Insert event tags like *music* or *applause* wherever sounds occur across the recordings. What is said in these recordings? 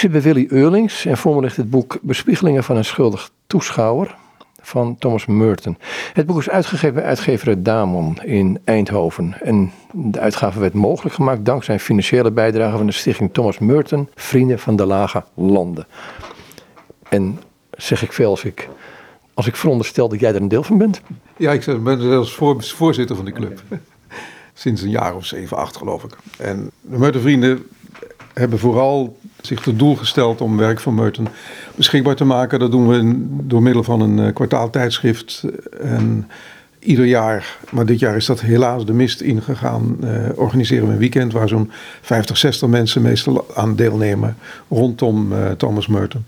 zit bij Willy Eurlings en voor me ligt het boek Bespiegelingen van een schuldig toeschouwer van Thomas Merton. Het boek is uitgegeven bij uitgever Damon in Eindhoven. En de uitgave werd mogelijk gemaakt dankzij financiële bijdrage van de stichting Thomas Merton, Vrienden van de Lage Landen. En zeg ik veel als ik, als ik veronderstel dat jij er een deel van bent? Ja, ik ben zelfs voor, voorzitter van de club. Sinds een jaar of zeven, acht geloof ik. En de Merton Vrienden hebben vooral zich tot doel gesteld om werk van Merton beschikbaar te maken. Dat doen we door middel van een uh, kwartaaltijdschrift. En ieder jaar, maar dit jaar is dat helaas de mist ingegaan, uh, organiseren we een weekend waar zo'n 50, 60 mensen meestal aan deelnemen rondom Thomas Merton.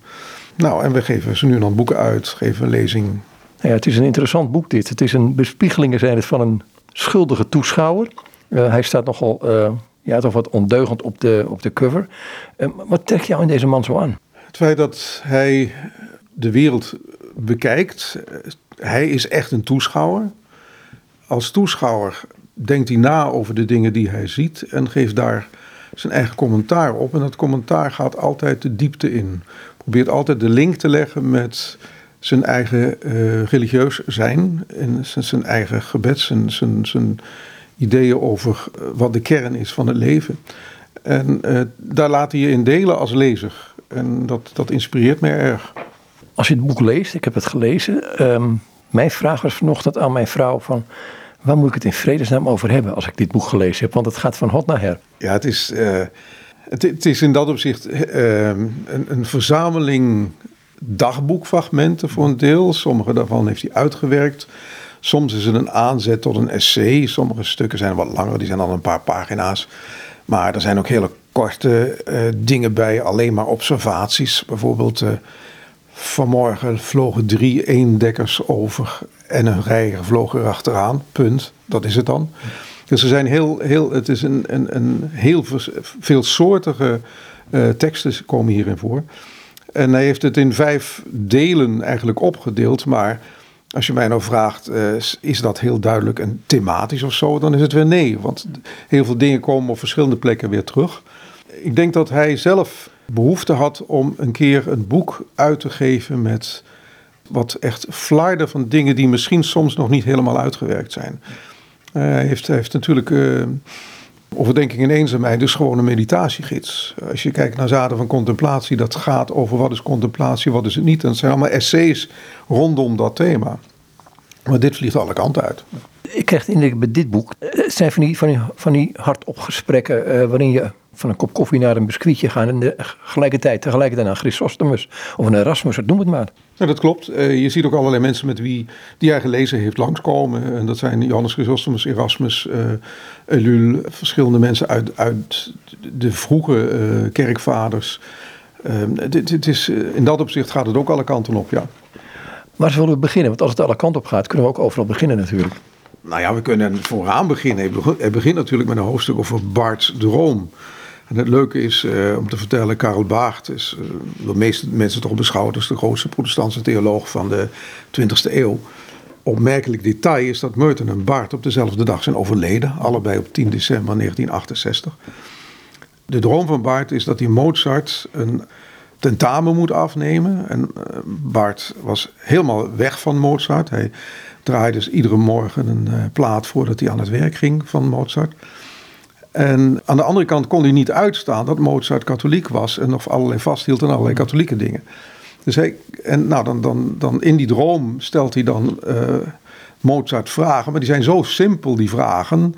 Nou, en we geven ze nu dan boeken uit, geven een lezing. Ja, het is een interessant boek dit. Het is een bespiegeling zijn het van een schuldige toeschouwer. hij staat nogal ja, toch wat ondeugend op de, op de cover. Uh, wat trekt jou in deze man zo aan? Het feit dat hij de wereld bekijkt. Eh, hij is echt een toeschouwer. Als toeschouwer denkt hij na over de dingen die hij ziet en geeft daar zijn eigen commentaar op. En dat commentaar gaat altijd de diepte in. Probeert altijd de link te leggen met zijn eigen uh, religieus zijn en zijn, zijn eigen gebed, zijn, zijn ideeën over eh, wat de kern is van het leven. En uh, daar laat hij je in delen als lezer. En dat, dat inspireert mij erg. Als je het boek leest, ik heb het gelezen. Um, mijn vraag was vanochtend aan mijn vrouw van... waar moet ik het in vredesnaam over hebben als ik dit boek gelezen heb? Want het gaat van hot naar her. Ja, het is, uh, het, het, is in dat opzicht uh, een, een verzameling dagboekfragmenten voor een deel. Sommige daarvan heeft hij uitgewerkt. Soms is het een aanzet tot een essay. Sommige stukken zijn wat langer, die zijn dan een paar pagina's. Maar er zijn ook hele korte uh, dingen bij, alleen maar observaties. Bijvoorbeeld, uh, vanmorgen vlogen drie eendekkers over en een reiger vloog erachteraan. Punt. Dat is het dan. Dus er zijn heel, heel, het is een, een, een heel veelsoortige uh, teksten komen hierin voor. En hij heeft het in vijf delen eigenlijk opgedeeld, maar als je mij nou vraagt, uh, is dat heel duidelijk een thematisch of zo, dan is het weer nee. Want heel veel dingen komen op verschillende plekken weer terug. Ik denk dat hij zelf behoefte had om een keer een boek uit te geven met wat echt flarden van dingen die misschien soms nog niet helemaal uitgewerkt zijn. Uh, hij heeft, heeft natuurlijk uh, Overdenking in eenzaamheid dus gewoon een meditatiegids. Als je kijkt naar zaden van contemplatie, dat gaat over wat is contemplatie, wat is het niet. En het zijn allemaal essays rondom dat thema. Maar dit vliegt alle kanten uit. Ik krijg de indruk bij dit boek, het zijn van die, van die, van die hardop gesprekken uh, waarin je van een kop koffie naar een biscuitje gaat en de, tegelijkertijd, tegelijkertijd naar Chrysostomus of een Erasmus, noem het maar. Ja, dat klopt. Uh, je ziet ook allerlei mensen met wie die hij gelezen heeft langskomen. En dat zijn Johannes Chrysostomus, Erasmus, uh, Elul, verschillende mensen uit, uit de vroege uh, kerkvaders. dit, dit is, in dat opzicht gaat het ook alle kanten op, ja. Waar zullen we beginnen? Want als het alle kanten op gaat, kunnen we ook overal beginnen natuurlijk. Nou ja, we kunnen vooraan beginnen. Het begint natuurlijk met een hoofdstuk over Bart's droom. En het leuke is uh, om te vertellen, Karel Baart is door de meeste mensen toch beschouwd als de grootste protestantse theoloog van de 20e eeuw. Opmerkelijk detail is dat Merton en Baart op dezelfde dag zijn overleden, allebei op 10 december 1968. De droom van Baart is dat hij Mozart een tentamen moet afnemen. En uh, Bart was helemaal weg van Mozart. Hij draaide dus iedere morgen een uh, plaat voordat hij aan het werk ging van Mozart. En aan de andere kant kon hij niet uitstaan dat Mozart katholiek was en nog allerlei vasthield aan allerlei katholieke dingen. Dus hij, en nou, dan, dan, dan in die droom stelt hij dan uh, Mozart vragen, maar die zijn zo simpel, die vragen.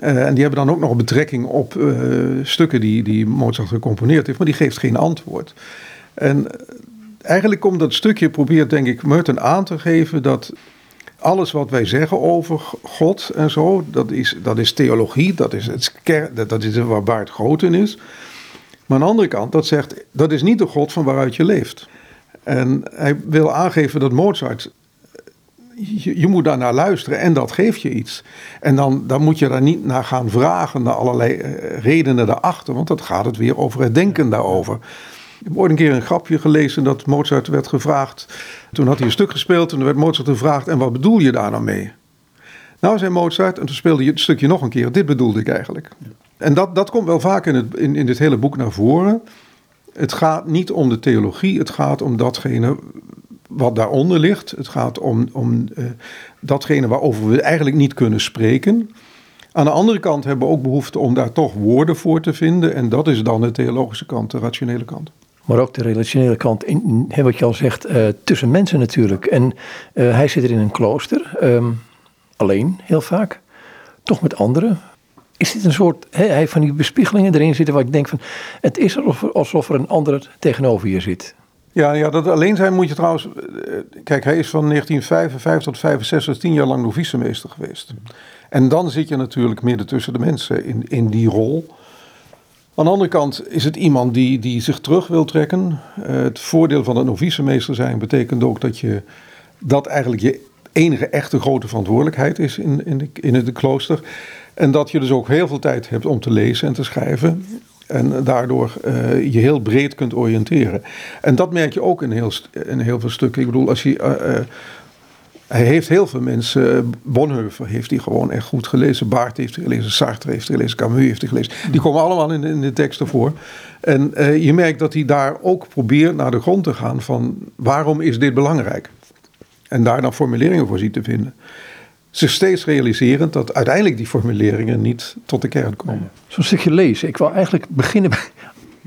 Uh, en die hebben dan ook nog betrekking op uh, stukken die, die Mozart gecomponeerd heeft, maar die geeft geen antwoord. En eigenlijk komt dat stukje, probeert denk ik Merton aan te geven dat alles wat wij zeggen over God en zo, dat is, dat is theologie, dat is, het, dat is waar Baart groot is. Maar aan de andere kant, dat zegt, dat is niet de God van waaruit je leeft. En hij wil aangeven dat Mozart, je, je moet daar naar luisteren en dat geeft je iets. En dan, dan moet je daar niet naar gaan vragen, naar allerlei eh, redenen daarachter, want dat gaat het weer over het denken daarover. Ik heb ooit een keer een grapje gelezen dat Mozart werd gevraagd. Toen had hij een stuk gespeeld en werd Mozart gevraagd: En wat bedoel je daar nou mee? Nou, zei Mozart, en toen speelde je het stukje nog een keer. Dit bedoelde ik eigenlijk. En dat, dat komt wel vaak in, het, in, in dit hele boek naar voren. Het gaat niet om de theologie, het gaat om datgene wat daaronder ligt. Het gaat om, om uh, datgene waarover we eigenlijk niet kunnen spreken. Aan de andere kant hebben we ook behoefte om daar toch woorden voor te vinden. En dat is dan de theologische kant, de rationele kant. Maar ook de relationele kant, in, wat je al zegt, uh, tussen mensen natuurlijk. En uh, hij zit er in een klooster, um, alleen heel vaak, toch met anderen. Is dit een soort, hij heeft van die bespiegelingen erin zitten waar ik denk van, het is alsof, alsof er een ander tegenover je zit. Ja, ja, dat alleen zijn moet je trouwens. Kijk, hij is van 1955 tot 65 tien jaar lang novicemeester geweest. En dan zit je natuurlijk midden tussen de mensen in, in die rol. Aan de andere kant is het iemand die, die zich terug wil trekken. Uh, het voordeel van het novicemeester zijn betekent ook dat je dat eigenlijk je enige echte grote verantwoordelijkheid is in, in, de, in het klooster. En dat je dus ook heel veel tijd hebt om te lezen en te schrijven. En daardoor uh, je heel breed kunt oriënteren. En dat merk je ook in heel, in heel veel stukken. Ik bedoel, als je. Uh, hij heeft heel veel mensen. Bonhoeffer heeft hij gewoon echt goed gelezen. Baart heeft hij gelezen. Sartre heeft hij gelezen. Camus heeft hij gelezen. Die komen allemaal in de, in de teksten voor. En je merkt dat hij daar ook probeert naar de grond te gaan van waarom is dit belangrijk? En daar dan formuleringen voor ziet te vinden zich steeds realiserend dat uiteindelijk die formuleringen niet tot de kern komen. Zo'n stukje lezen. Ik wil eigenlijk beginnen bij,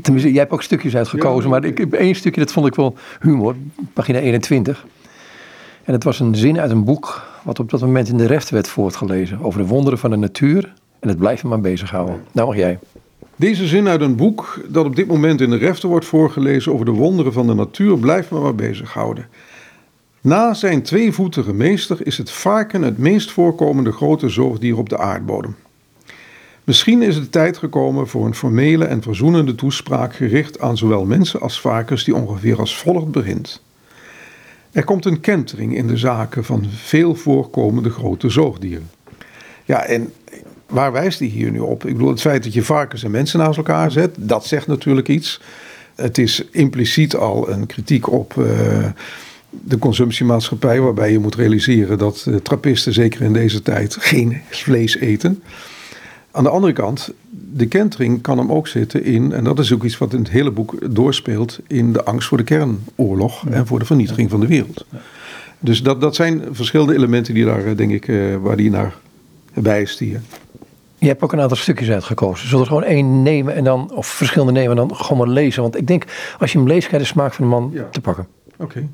Tenminste, jij hebt ook stukjes uitgekozen, maar ik heb één stukje, dat vond ik wel humor, pagina 21. En het was een zin uit een boek wat op dat moment in de reft werd voortgelezen. Over de wonderen van de natuur en het blijft me maar bezighouden. Nou mag jij. Deze zin uit een boek dat op dit moment in de refte wordt voorgelezen over de wonderen van de natuur blijft me maar bezighouden. Na zijn tweevoetige meester is het varken het meest voorkomende grote zoogdier op de aardbodem. Misschien is het tijd gekomen voor een formele en verzoenende toespraak gericht aan zowel mensen als varkens die ongeveer als volgt begint. Er komt een kentering in de zaken van veel voorkomende grote zoogdieren. Ja, en waar wijst hij hier nu op? Ik bedoel, het feit dat je varkens en mensen naast elkaar zet, dat zegt natuurlijk iets. Het is impliciet al een kritiek op uh, de consumptiemaatschappij, waarbij je moet realiseren dat uh, trappisten zeker in deze tijd geen vlees eten. Aan de andere kant, de kentering kan hem ook zitten in, en dat is ook iets wat in het hele boek doorspeelt, in de angst voor de kernoorlog en voor de vernietiging van de wereld. Dus dat, dat zijn verschillende elementen die daar, eh, denk ik, uh, waar die naar wijst hier. Je hebt ook een aantal stukjes uitgekozen. Zullen we er gewoon één nemen en dan, of verschillende nemen en dan gewoon maar lezen? Want ik denk, als je hem leest, krijg je de smaak van de man ja. te pakken. Oké. Okay.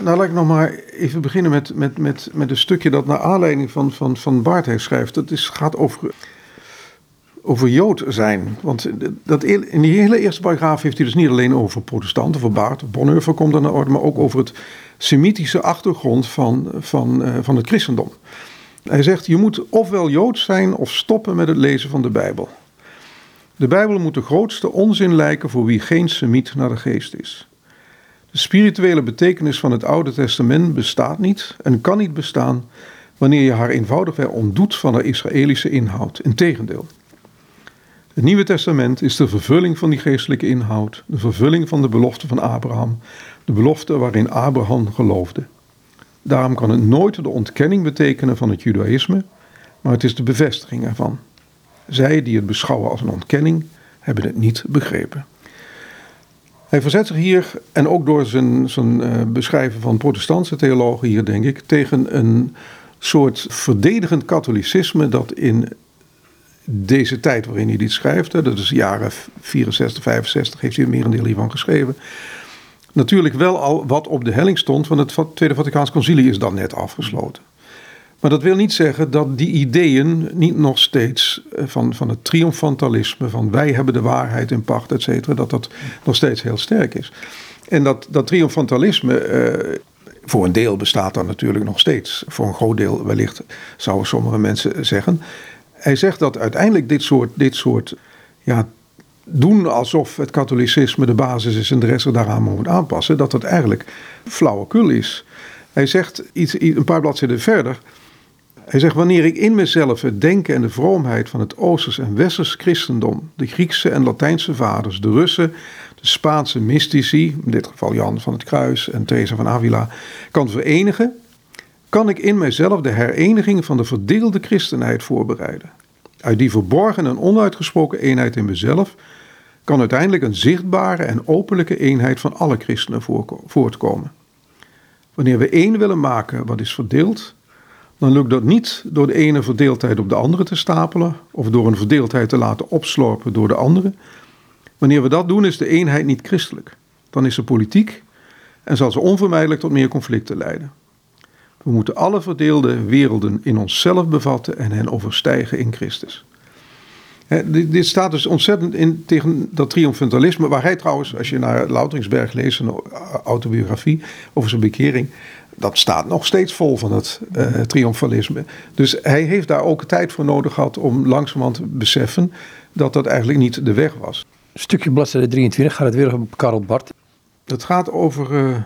Nou, laat ik nog maar even beginnen met, met, met, met een stukje dat naar aanleiding van, van, van Baart hij schrijft. Dat is, gaat over, over Jood zijn. Want dat, in die hele eerste paragraaf heeft hij dus niet alleen over protestanten, over Baart, Bonhoeffer komt er naar orde, maar ook over het semitische achtergrond van, van, uh, van het christendom. Hij zegt, je moet ofwel Jood zijn of stoppen met het lezen van de Bijbel. De Bijbel moet de grootste onzin lijken voor wie geen semiet naar de geest is. De spirituele betekenis van het Oude Testament bestaat niet en kan niet bestaan wanneer je haar eenvoudigweg ontdoet van haar Israëlische inhoud. Integendeel. Het Nieuwe Testament is de vervulling van die geestelijke inhoud, de vervulling van de belofte van Abraham, de belofte waarin Abraham geloofde. Daarom kan het nooit de ontkenning betekenen van het Judaïsme, maar het is de bevestiging ervan. Zij die het beschouwen als een ontkenning, hebben het niet begrepen. Hij verzet zich hier, en ook door zijn, zijn uh, beschrijven van protestantse theologen hier, denk ik, tegen een soort verdedigend katholicisme dat in deze tijd waarin hij dit schrijft, dat is jaren 64, 65, heeft hij er merendeel hiervan geschreven, natuurlijk wel al wat op de helling stond, want het Tweede Vaticaans Concilie is dan net afgesloten. Maar dat wil niet zeggen dat die ideeën niet nog steeds eh, van, van het triomfantalisme, van wij hebben de waarheid in pacht, et cetera, dat dat nog steeds heel sterk is. En dat, dat triomfantalisme, eh, voor een deel bestaat dan natuurlijk nog steeds. Voor een groot deel wellicht zouden sommige mensen zeggen. Hij zegt dat uiteindelijk dit soort, dit soort ja, doen alsof het katholicisme de basis is en de rest er daaraan moet aanpassen, dat dat eigenlijk flauwekul is. Hij zegt iets, een paar bladzijden verder. Hij zegt, wanneer ik in mezelf het denken en de vroomheid van het Oosters en Westers christendom, de Griekse en Latijnse vaders, de Russen, de Spaanse mystici, in dit geval Jan van het Kruis en Teresa van Avila, kan verenigen, kan ik in mijzelf de hereniging van de verdeelde christenheid voorbereiden. Uit die verborgen en onuitgesproken eenheid in mezelf kan uiteindelijk een zichtbare en openlijke eenheid van alle christenen voortkomen. Wanneer we één willen maken wat is verdeeld, dan lukt dat niet door de ene verdeeldheid op de andere te stapelen of door een verdeeldheid te laten opslorpen door de andere. Wanneer we dat doen, is de eenheid niet christelijk. Dan is ze politiek en zal ze onvermijdelijk tot meer conflicten leiden. We moeten alle verdeelde werelden in onszelf bevatten en hen overstijgen in Christus. dit, staat dus ontzettend in tegen dat triomfantalisme, waar hij trouwens, als je naar Louteringsberg leest, een autobiografie over zijn bekering, dat staat nog steeds vol van het uh, triomfalisme. Dus hij heeft daar ook tijd voor nodig gehad om langzamerhand te beseffen dat dat eigenlijk niet de weg was. Stukje bladzijde 23 gaat het weer om Karel Barth. Het gaat over. Uh,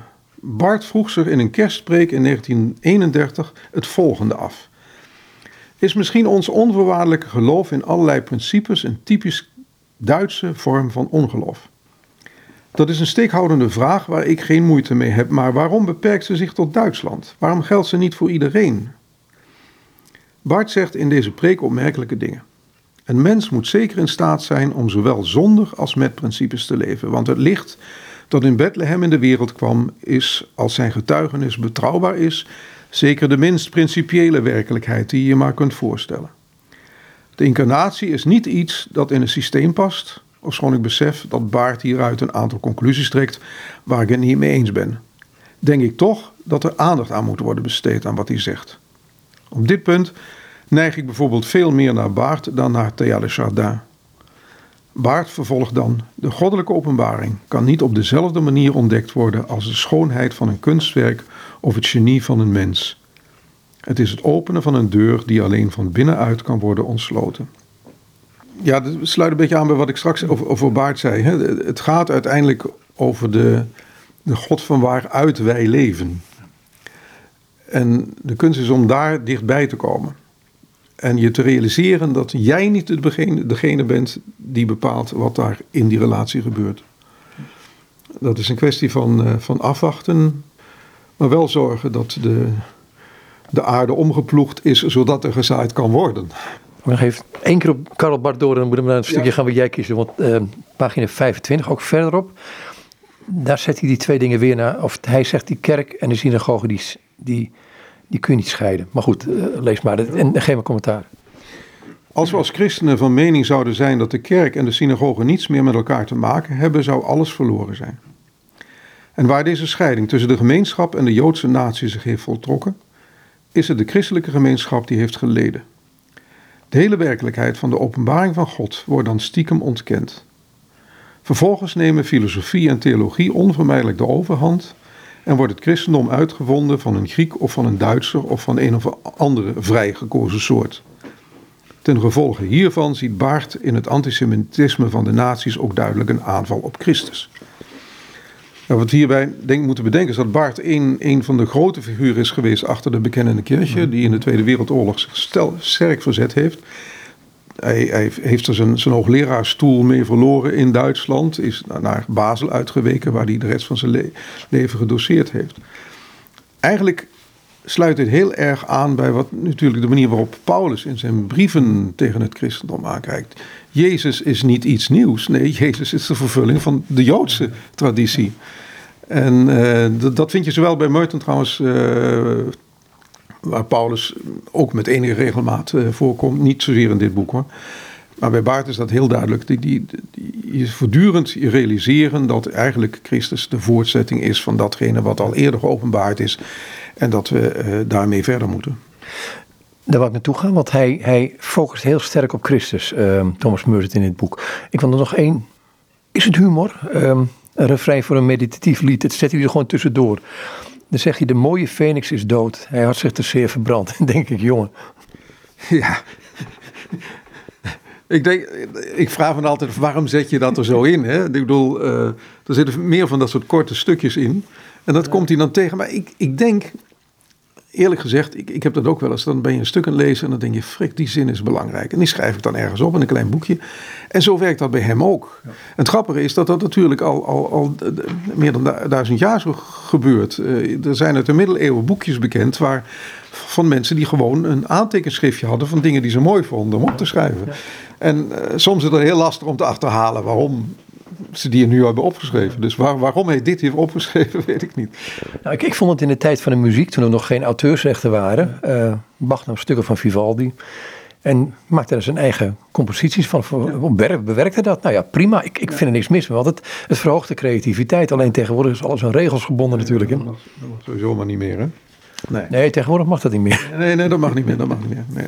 Bart vroeg zich in een kerstpreek in 1931 het volgende af. Is misschien ons onvoorwaardelijke geloof in allerlei principes een typisch Duitse vorm van ongeloof? Dat is een steekhoudende vraag waar ik geen moeite mee heb, maar waarom beperkt ze zich tot Duitsland? Waarom geldt ze niet voor iedereen? Bart zegt in deze preek opmerkelijke dingen. Een mens moet zeker in staat zijn om zowel zonder als met principes te leven, want het licht dat in Bethlehem in de wereld kwam, is, als zijn getuigenis betrouwbaar is, zeker de minst principiële werkelijkheid die je je maar kunt voorstellen. De incarnatie is niet iets dat in een systeem past, ofschoon ik besef dat Baart hieruit een aantal conclusies trekt waar ik het niet mee eens ben. Denk ik toch dat er aandacht aan moet worden besteed aan wat hij zegt. Op dit punt neig ik bijvoorbeeld veel meer naar Baart dan naar Théa de Chardin. Baart vervolgt dan: De goddelijke openbaring kan niet op dezelfde manier ontdekt worden als de schoonheid van een kunstwerk of het genie van een mens. Het is het openen van een deur die alleen van binnenuit kan worden ontsloten. Ja, dat sluit een beetje aan bij wat ik straks over, over Baart zei. Het gaat uiteindelijk over de, de God van waaruit wij leven. En de kunst is om daar dichtbij te komen. En je te realiseren dat jij niet degene, degene bent die bepaalt wat daar in die relatie gebeurt. Dat is een kwestie van, uh, van afwachten, maar wel zorgen dat de, de aarde omgeploegd is zodat er gezaaid kan worden. Nog even één keer op Karel Bart door en dan moeten we naar een stukje gaan wat jij kiezen. Want uh, pagina 25, ook verderop, daar zet hij die twee dingen weer naar. Of hij zegt die kerk en de synagoge, die, die die kun je niet scheiden. Maar goed, uh, lees maar en geef me commentaar. Als we als christenen van mening zouden zijn dat de kerk en de synagoge niets meer met elkaar te maken hebben, zou alles verloren zijn. En waar deze scheiding tussen de gemeenschap en de Joodse natie zich heeft voltrokken, is het de christelijke gemeenschap die heeft geleden. De hele werkelijkheid van de openbaring van God wordt dan stiekem ontkend. Vervolgens nemen filosofie en theologie onvermijdelijk de overhand en wordt het christendom uitgevonden van een Griek of van een Duitser of van een of andere vrij gekozen soort. Ten gevolge hiervan ziet Baart in het antisemitisme van de naties ook duidelijk een aanval op Christus. Nou, wat we hierbij denk, moeten bedenken is dat Baart een, een van de grote figuren is geweest achter de bekennende kerkje, die in de Tweede Wereldoorlog zich stel, sterk verzet heeft. Hij, hij, heeft er zijn, zijn hoogleraarstoel mee verloren in Duitsland. Is naar Basel uitgeweken, waar hij de rest van zijn leven gedoseerd heeft. Eigenlijk sluit dit heel erg aan bij wat natuurlijk de manier waarop Paulus in zijn brieven tegen het christendom aankijkt. Jezus is niet iets nieuws. Nee, *laughs* Jezus is de vervulling van de Joodse traditie. En uh, dat vind je zowel bij Merton trouwens uh, waar Paulus ook met enige regelmaat uh, voorkomt. Niet zozeer in dit boek hoor. Maar bij Baart is dat heel duidelijk. Die, die, die, voortdurend realiseren dat eigenlijk Christus de voortzetting is van datgene wat al eerder geopenbaard is. En dat we uh, daarmee verder moeten. Daar wil ik naartoe gaan, want hij, hij focust heel sterk op Christus, uh, Thomas Merton in het boek. Ik wil er nog één. Is het humor? Um, een refrein voor een meditatief lied. Dat zet hij er gewoon tussendoor. Dan zeg je, de mooie Phoenix is dood. Hij had zich te zeer verbrand. *laughs* Dan denk ik, jongen. Ja. Ik, denk, ik vraag me altijd, waarom zet je dat er zo in? Hè? Ik bedoel, uh, er zitten meer van dat soort korte stukjes in. En dat komt hij dan tegen. Maar ik, ik denk, eerlijk gezegd, ik, ik heb dat ook wel eens. Dan ben je een stuk aan het lezen en dan denk je, frik, die zin is belangrijk. En die schrijf ik dan ergens op in een klein boekje. En zo werkt dat bij hem ook. Ja. Het grappige is dat dat natuurlijk al, al, al meer dan duizend jaar zo gebeurt. Uh, er zijn uit de middeleeuwen boekjes bekend waar van mensen die gewoon een aantekenschriftje hadden van dingen die ze mooi vonden om op te schrijven. En uh, soms is het heel lastig om te achterhalen waarom ze die er nu hebben opgeschreven. Dus waar, waarom hij dit hier opgeschreven, *laughs* weet ik niet. Nou, ik, ik vond het in de tijd van de muziek, toen er nog geen auteursrechten waren, uh, Bach nam stukken van Vivaldi. En maakte er zijn eigen composities van. Bewerkte dat. Nou ja, prima. Ik, ik vind er niks mis mee. Want het, het verhoogt de creativiteit. Alleen tegenwoordig is alles aan regels gebonden natuurlijk. Dat mag, dat mag sowieso maar niet meer hè? Nee. nee, tegenwoordig mag dat niet meer. Nee, nee dat mag niet meer. Dat mag niet meer. Nee.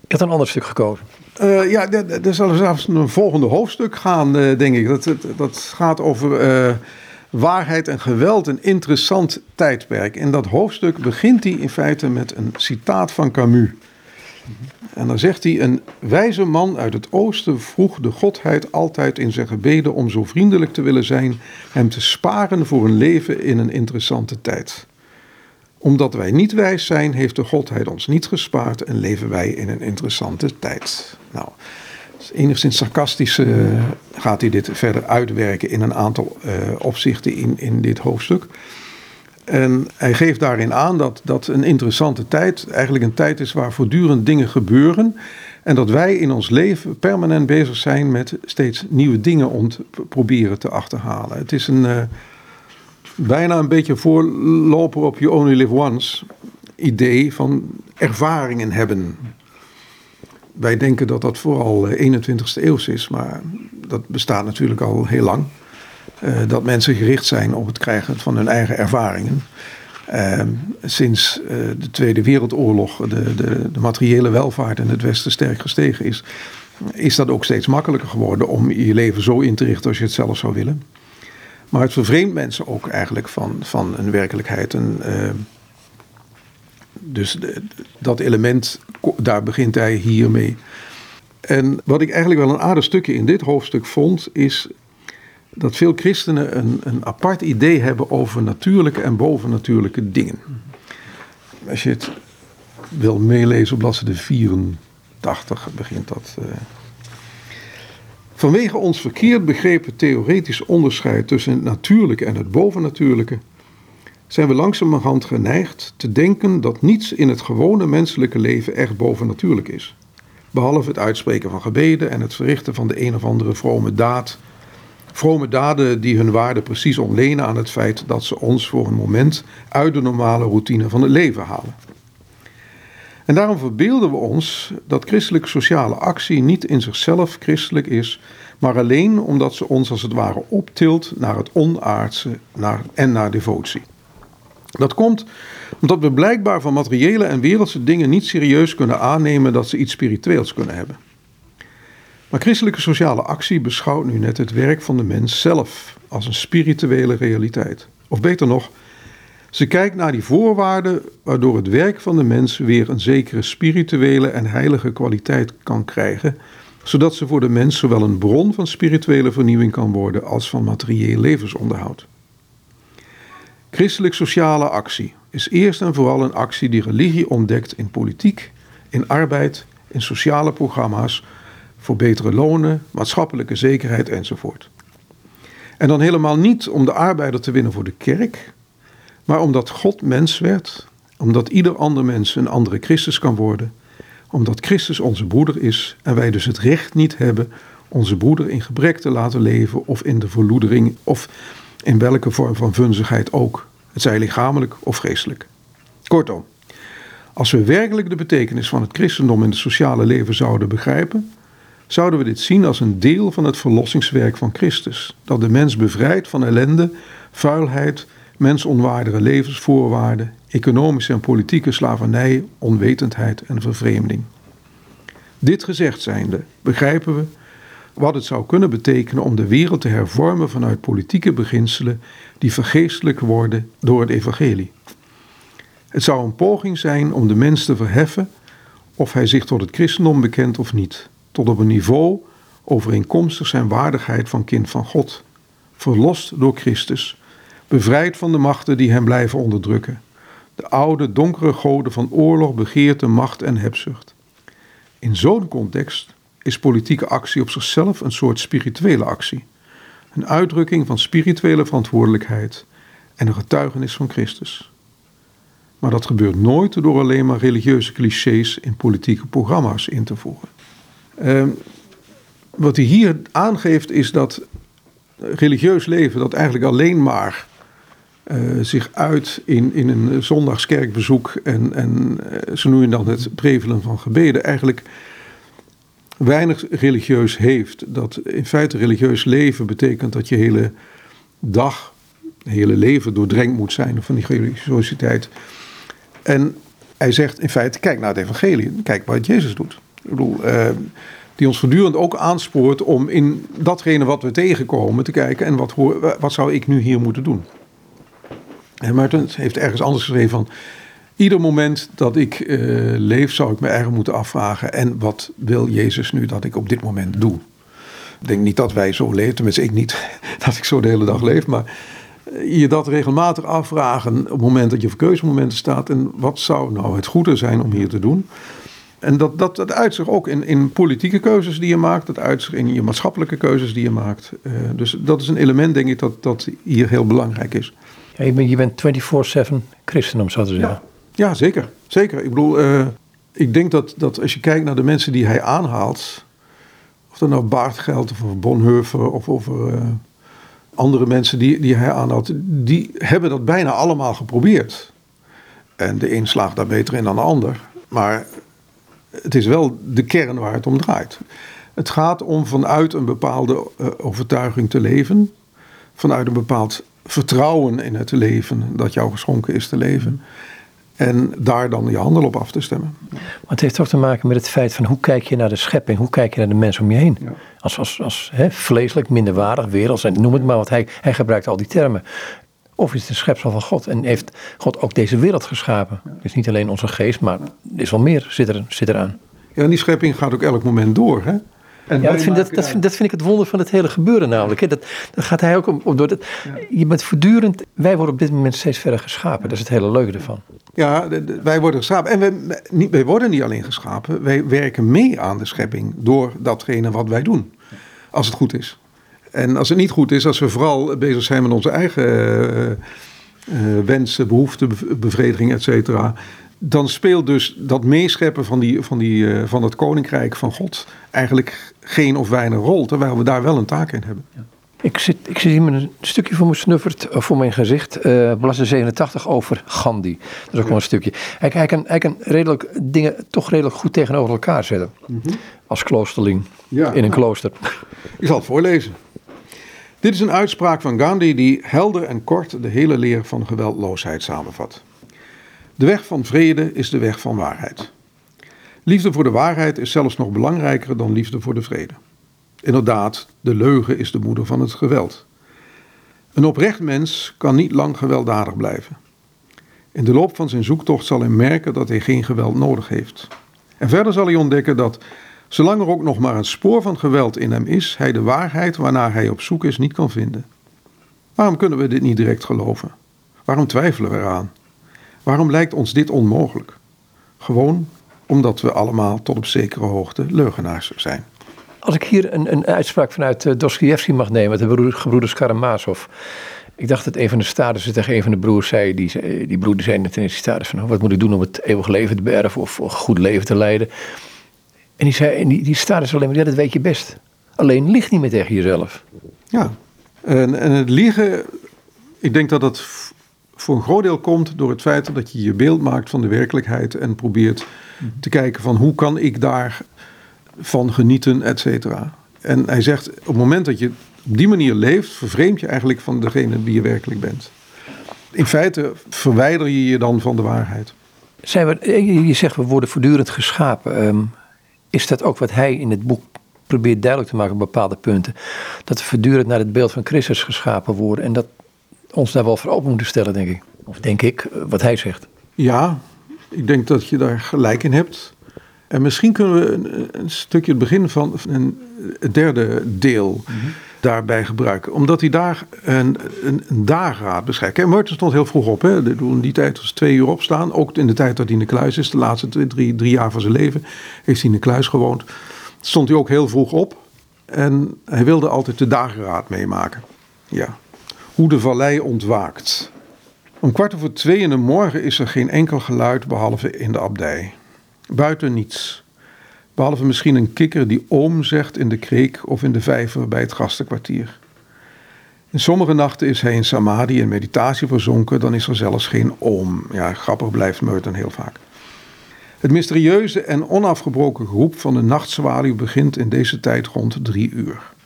Ik had een ander stuk gekozen. Uh, ja, er zal zelfs een volgende hoofdstuk gaan, uh, denk ik. Dat, dat, gaat over uh, waarheid en geweld, een interessant tijdperk. In dat hoofdstuk begint hij in feite met een citaat van Camus. En dan zegt hij: Een wijze man uit het oosten vroeg de godheid altijd in zijn gebeden om zo vriendelijk te willen zijn, hem te sparen voor een leven in een interessante tijd omdat wij niet wijs zijn, heeft de Godheid ons niet gespaard en leven wij in een interessante tijd. Nou, enigszins sarcastisch uh, gaat hij dit verder uitwerken in een aantal uh, opzichten in, in dit hoofdstuk. En hij geeft daarin aan dat dat een interessante tijd eigenlijk een tijd is waar voortdurend dingen gebeuren. En dat wij in ons leven permanent bezig zijn met steeds nieuwe dingen ont proberen te achterhalen. Het is een. Uh, bijna een beetje voorloper op You Only Live Once idee van ervaringen hebben. Wij denken dat dat vooral 21ste eeuws is, maar dat bestaat natuurlijk al heel lang. Uh, dat mensen gericht zijn op het krijgen van hun eigen ervaringen. Uh, sinds de Tweede Wereldoorlog de, de, de, materiële welvaart in het Westen sterk gestegen is, is dat ook steeds makkelijker geworden om je leven zo in te richten als je het zelf zou willen. Maar het vervreemdt mensen ook eigenlijk van, van een werkelijkheid. En, uh, dus dat element, daar begint hij hiermee. En wat ik eigenlijk wel een aardig stukje in dit hoofdstuk vond, is dat veel christenen een, een apart idee hebben over natuurlijke en bovennatuurlijke dingen. Als je het wil meelezen op bladzijde 84 begint dat. Uh, Vanwege ons verkeerd begrepen theoretisch onderscheid tussen het natuurlijke en het bovennatuurlijke, zijn we langzamerhand geneigd te denken dat niets in het gewone menselijke leven echt bovennatuurlijk is. Behalve het uitspreken van gebeden en het verrichten van de een of andere vrome daad. Vrome daden die hun waarde precies ontlenen aan het feit dat ze ons voor een moment uit de normale routine van het leven halen. En daarom verbeelden we ons dat christelijke sociale actie niet in zichzelf christelijk is, maar alleen omdat ze ons als het ware optilt naar het onaardse naar, en naar devotie. Dat komt omdat we blijkbaar van materiële en wereldse dingen niet serieus kunnen aannemen dat ze iets spiritueels kunnen hebben. Maar christelijke sociale actie beschouwt nu net het werk van de mens zelf als een spirituele realiteit. Of beter nog, ze kijkt naar die voorwaarden waardoor het werk van de mens weer een zekere spirituele en heilige kwaliteit kan krijgen, zodat ze voor de mens zowel een bron van spirituele vernieuwing kan worden als van materieel levensonderhoud. Christelijk sociale actie is eerst en vooral een actie die religie ontdekt in politiek, in arbeid, in sociale programma's, voor betere lonen, maatschappelijke zekerheid enzovoort. En dan helemaal niet om de arbeider te winnen voor de kerk, maar omdat God mens werd, omdat ieder ander mens een andere Christus kan worden, omdat Christus onze broeder is en wij dus het recht niet hebben onze broeder in gebrek te laten leven of in de verloedering of in welke vorm van vunzigheid ook, het zij lichamelijk of geestelijk. Kortom, als we werkelijk de betekenis van het christendom in het sociale leven zouden begrijpen, zouden we dit zien als een deel van het verlossingswerk van Christus, dat de mens bevrijdt van ellende, vuilheid, mensonwaardige levensvoorwaarden, economische en politieke slavernij, onwetendheid en vervreemding. Dit gezegd zijnde begrijpen we wat het zou kunnen betekenen om de wereld te hervormen vanuit politieke beginselen die vergeestelijk worden door het evangelie. Het zou een poging zijn om de mens te verheffen, of hij zich tot het christendom bekent of niet, tot op een niveau overeenkomstig zijn waardigheid van kind van God, verlost door Christus, bevrijd van de machten die hem blijven onderdrukken. De oude, donkere goden van oorlog, begeerte, macht en hebzucht. In zo'n context is politieke actie op zichzelf een soort spirituele actie. Een uitdrukking van spirituele verantwoordelijkheid en een getuigenis van Christus. Maar dat gebeurt nooit door alleen maar religieuze clichés in politieke programma's in te voegen. Uh, wat hij hier aangeeft is dat religieus leven dat eigenlijk alleen maar uh, zich uit in, in een zondagskerkbezoek en, en uh, zo nu en dan het prevelen van gebeden, eigenlijk weinig religieus heeft. Dat in feite religieus leven betekent dat je hele dag, hele leven doordrenkt moet zijn van die religiositeit. En hij zegt in feite, kijk naar het evangelie, kijk wat Jezus doet. Ik bedoel, uh, die ons voortdurend ook aanspoort om in datgene wat we tegenkomen te kijken en wat, wat zou ik nu hier moeten doen. En Martin heeft ergens anders geschreven van, ieder moment dat ik uh, leef zou ik me erg moeten afvragen en wat wil Jezus nu dat ik op dit moment doe. Ik denk niet dat wij zo leven, tenminste ik niet *laughs* dat ik zo de hele dag leef, maar je dat regelmatig afvragen op het moment dat je voor keuzemomenten staat. En wat zou nou het goede zijn om hier te doen? En dat, dat, dat uit zich ook in, in politieke keuzes die je maakt. Dat uit zich in je maatschappelijke keuzes die je maakt. Uh, dus dat is een element, denk ik, dat, dat hier heel belangrijk is. Je bent, je bent 24-7 christen, om zo te zeggen. Ja, zeker. Zeker. Ik bedoel, uh, ik denk dat, dat als je kijkt naar de mensen die hij aanhaalt. Of dat nou Baart geldt, of Bonhoeffer, of over... Uh, andere mensen die, die hij aanhoudt, die hebben dat bijna allemaal geprobeerd. En de een slaagt daar beter in dan de ander. Maar het is wel de kern waar het om draait. Het gaat om vanuit een bepaalde uh, overtuiging te leven. Vanuit een bepaald vertrouwen in het leven dat jou geschonken is te leven. En daar dan je handel op af te stemmen. Maar het heeft toch te maken met het feit van hoe kijk je naar de schepping, hoe kijk je naar de mens om je heen. Ja. Als, als, als hè, vleeselijk, minderwaardig, werelds, noem het maar, want hij, hij gebruikt al die termen. Of is het een schepsel van God en heeft God ook deze wereld geschapen? Ja. Dus niet alleen onze geest, maar er is wel meer zit, er, zit eraan. Ja, en die schepping gaat ook elk moment door. Hè? En ja, dat vind, dat, dat, vind, dat vind ik het wonder van het hele gebeuren namelijk. Dat, dat gaat hij ook om, door. Dat, Je bent voortdurend, wij worden op dit moment steeds verder geschapen. Dat is het hele leuke ervan. Ja, wij worden geschapen. En wij, niet, wij worden niet alleen geschapen, wij werken mee aan de schepping door datgene wat wij doen. Als het goed is. En als het niet goed is, als we vooral bezig zijn met onze eigen uh, uh, wensen, behoeften, bevrediging, et cetera dan speelt dus dat meescheppen van, die, van, die, uh, van het koninkrijk van God eigenlijk geen of weinig rol, terwijl we daar wel een taak in hebben. Ja. Ik zit, ik zit hier met een stukje voor mijn snuffert, voor mijn gezicht, uh, bladzijde 87 over Gandhi. Dat is ook wel een stukje. Hij, hij, kan, hij kan redelijk dingen toch redelijk goed tegenover elkaar zetten. Mm -hmm. Als kloosterling ja. in een klooster. Ik zal het voorlezen. Dit is een uitspraak van Gandhi die helder en kort de hele leer van geweldloosheid samenvat. De weg van vrede is de weg van waarheid. Liefde voor de waarheid is zelfs nog belangrijker dan liefde voor de vrede. Inderdaad, de leugen is de moeder van het geweld. Een oprecht mens kan niet lang gewelddadig blijven. In de loop van zijn zoektocht zal hij merken dat hij geen geweld nodig heeft. En verder zal hij ontdekken dat, zolang er ook nog maar een spoor van geweld in hem is, hij de waarheid waarnaar hij op zoek is niet kan vinden. Waarom kunnen we dit niet direct geloven? Waarom twijfelen we eraan? Waarom lijkt ons dit onmogelijk? Gewoon omdat we allemaal tot op zekere hoogte leugenaars zijn. Als ik hier een, een uitspraak vanuit uh, Dostoevsky mag nemen, de gebroeders Karamazov. Ik dacht dat een van de stadissen tegen een van de broers zei, die, die broer die zei net in de status van, oh, wat moet ik doen om het eeuwig leven te beërven of een goed leven te leiden. En die zei, en die, die status alleen maar, ja dat weet je best. Alleen lieg niet meer tegen jezelf. Ja, en, en het liegen, ik denk dat dat voor een groot deel komt door het feit dat je je beeld maakt van de werkelijkheid en probeert te kijken van hoe kan ik daar van genieten, et cetera. En hij zegt, op het moment dat je op die manier leeft, vervreemd je eigenlijk van degene wie je werkelijk bent. In feite verwijder je je dan van de waarheid. Zijn we, je zegt we worden voortdurend geschapen. Um, is dat ook wat hij in het boek probeert duidelijk te maken op bepaalde punten? Dat we voortdurend naar het beeld van Christus geschapen worden en dat ons daar wel voor open moeten stellen, denk ik. Of denk ik, eh, wat hij zegt. Ja, ik denk dat je daar gelijk in hebt. En misschien kunnen we een, een stukje het begin van een, het derde deel mhm. daarbij gebruiken. Omdat hij daar een, een, een dageraad beschrijft. Kijk, Martin stond heel vroeg op. Hè. In die tijd was twee uur opstaan. Ook in de tijd dat hij in de kluis is. De laatste drie, drie jaar van zijn leven heeft hij in de kluis gewoond. Stond hij ook heel vroeg op. En hij wilde altijd de dageraad meemaken. Ja, hoe de vallei ontwaakt. Om kwart over twee in de morgen is er geen enkel geluid behalve in de abdij. Buiten niets. Behalve misschien een kikker die oom zegt in de kreek of in de vijver bij het gastenkwartier. In sommige nachten is hij in samadhi en meditatie verzonken, dan is er zelfs geen om. Ja, grappig blijft Merton heel vaak. Het mysterieuze en onafgebroken geroep van de nachtzwaluw begint in deze tijd rond drie uur.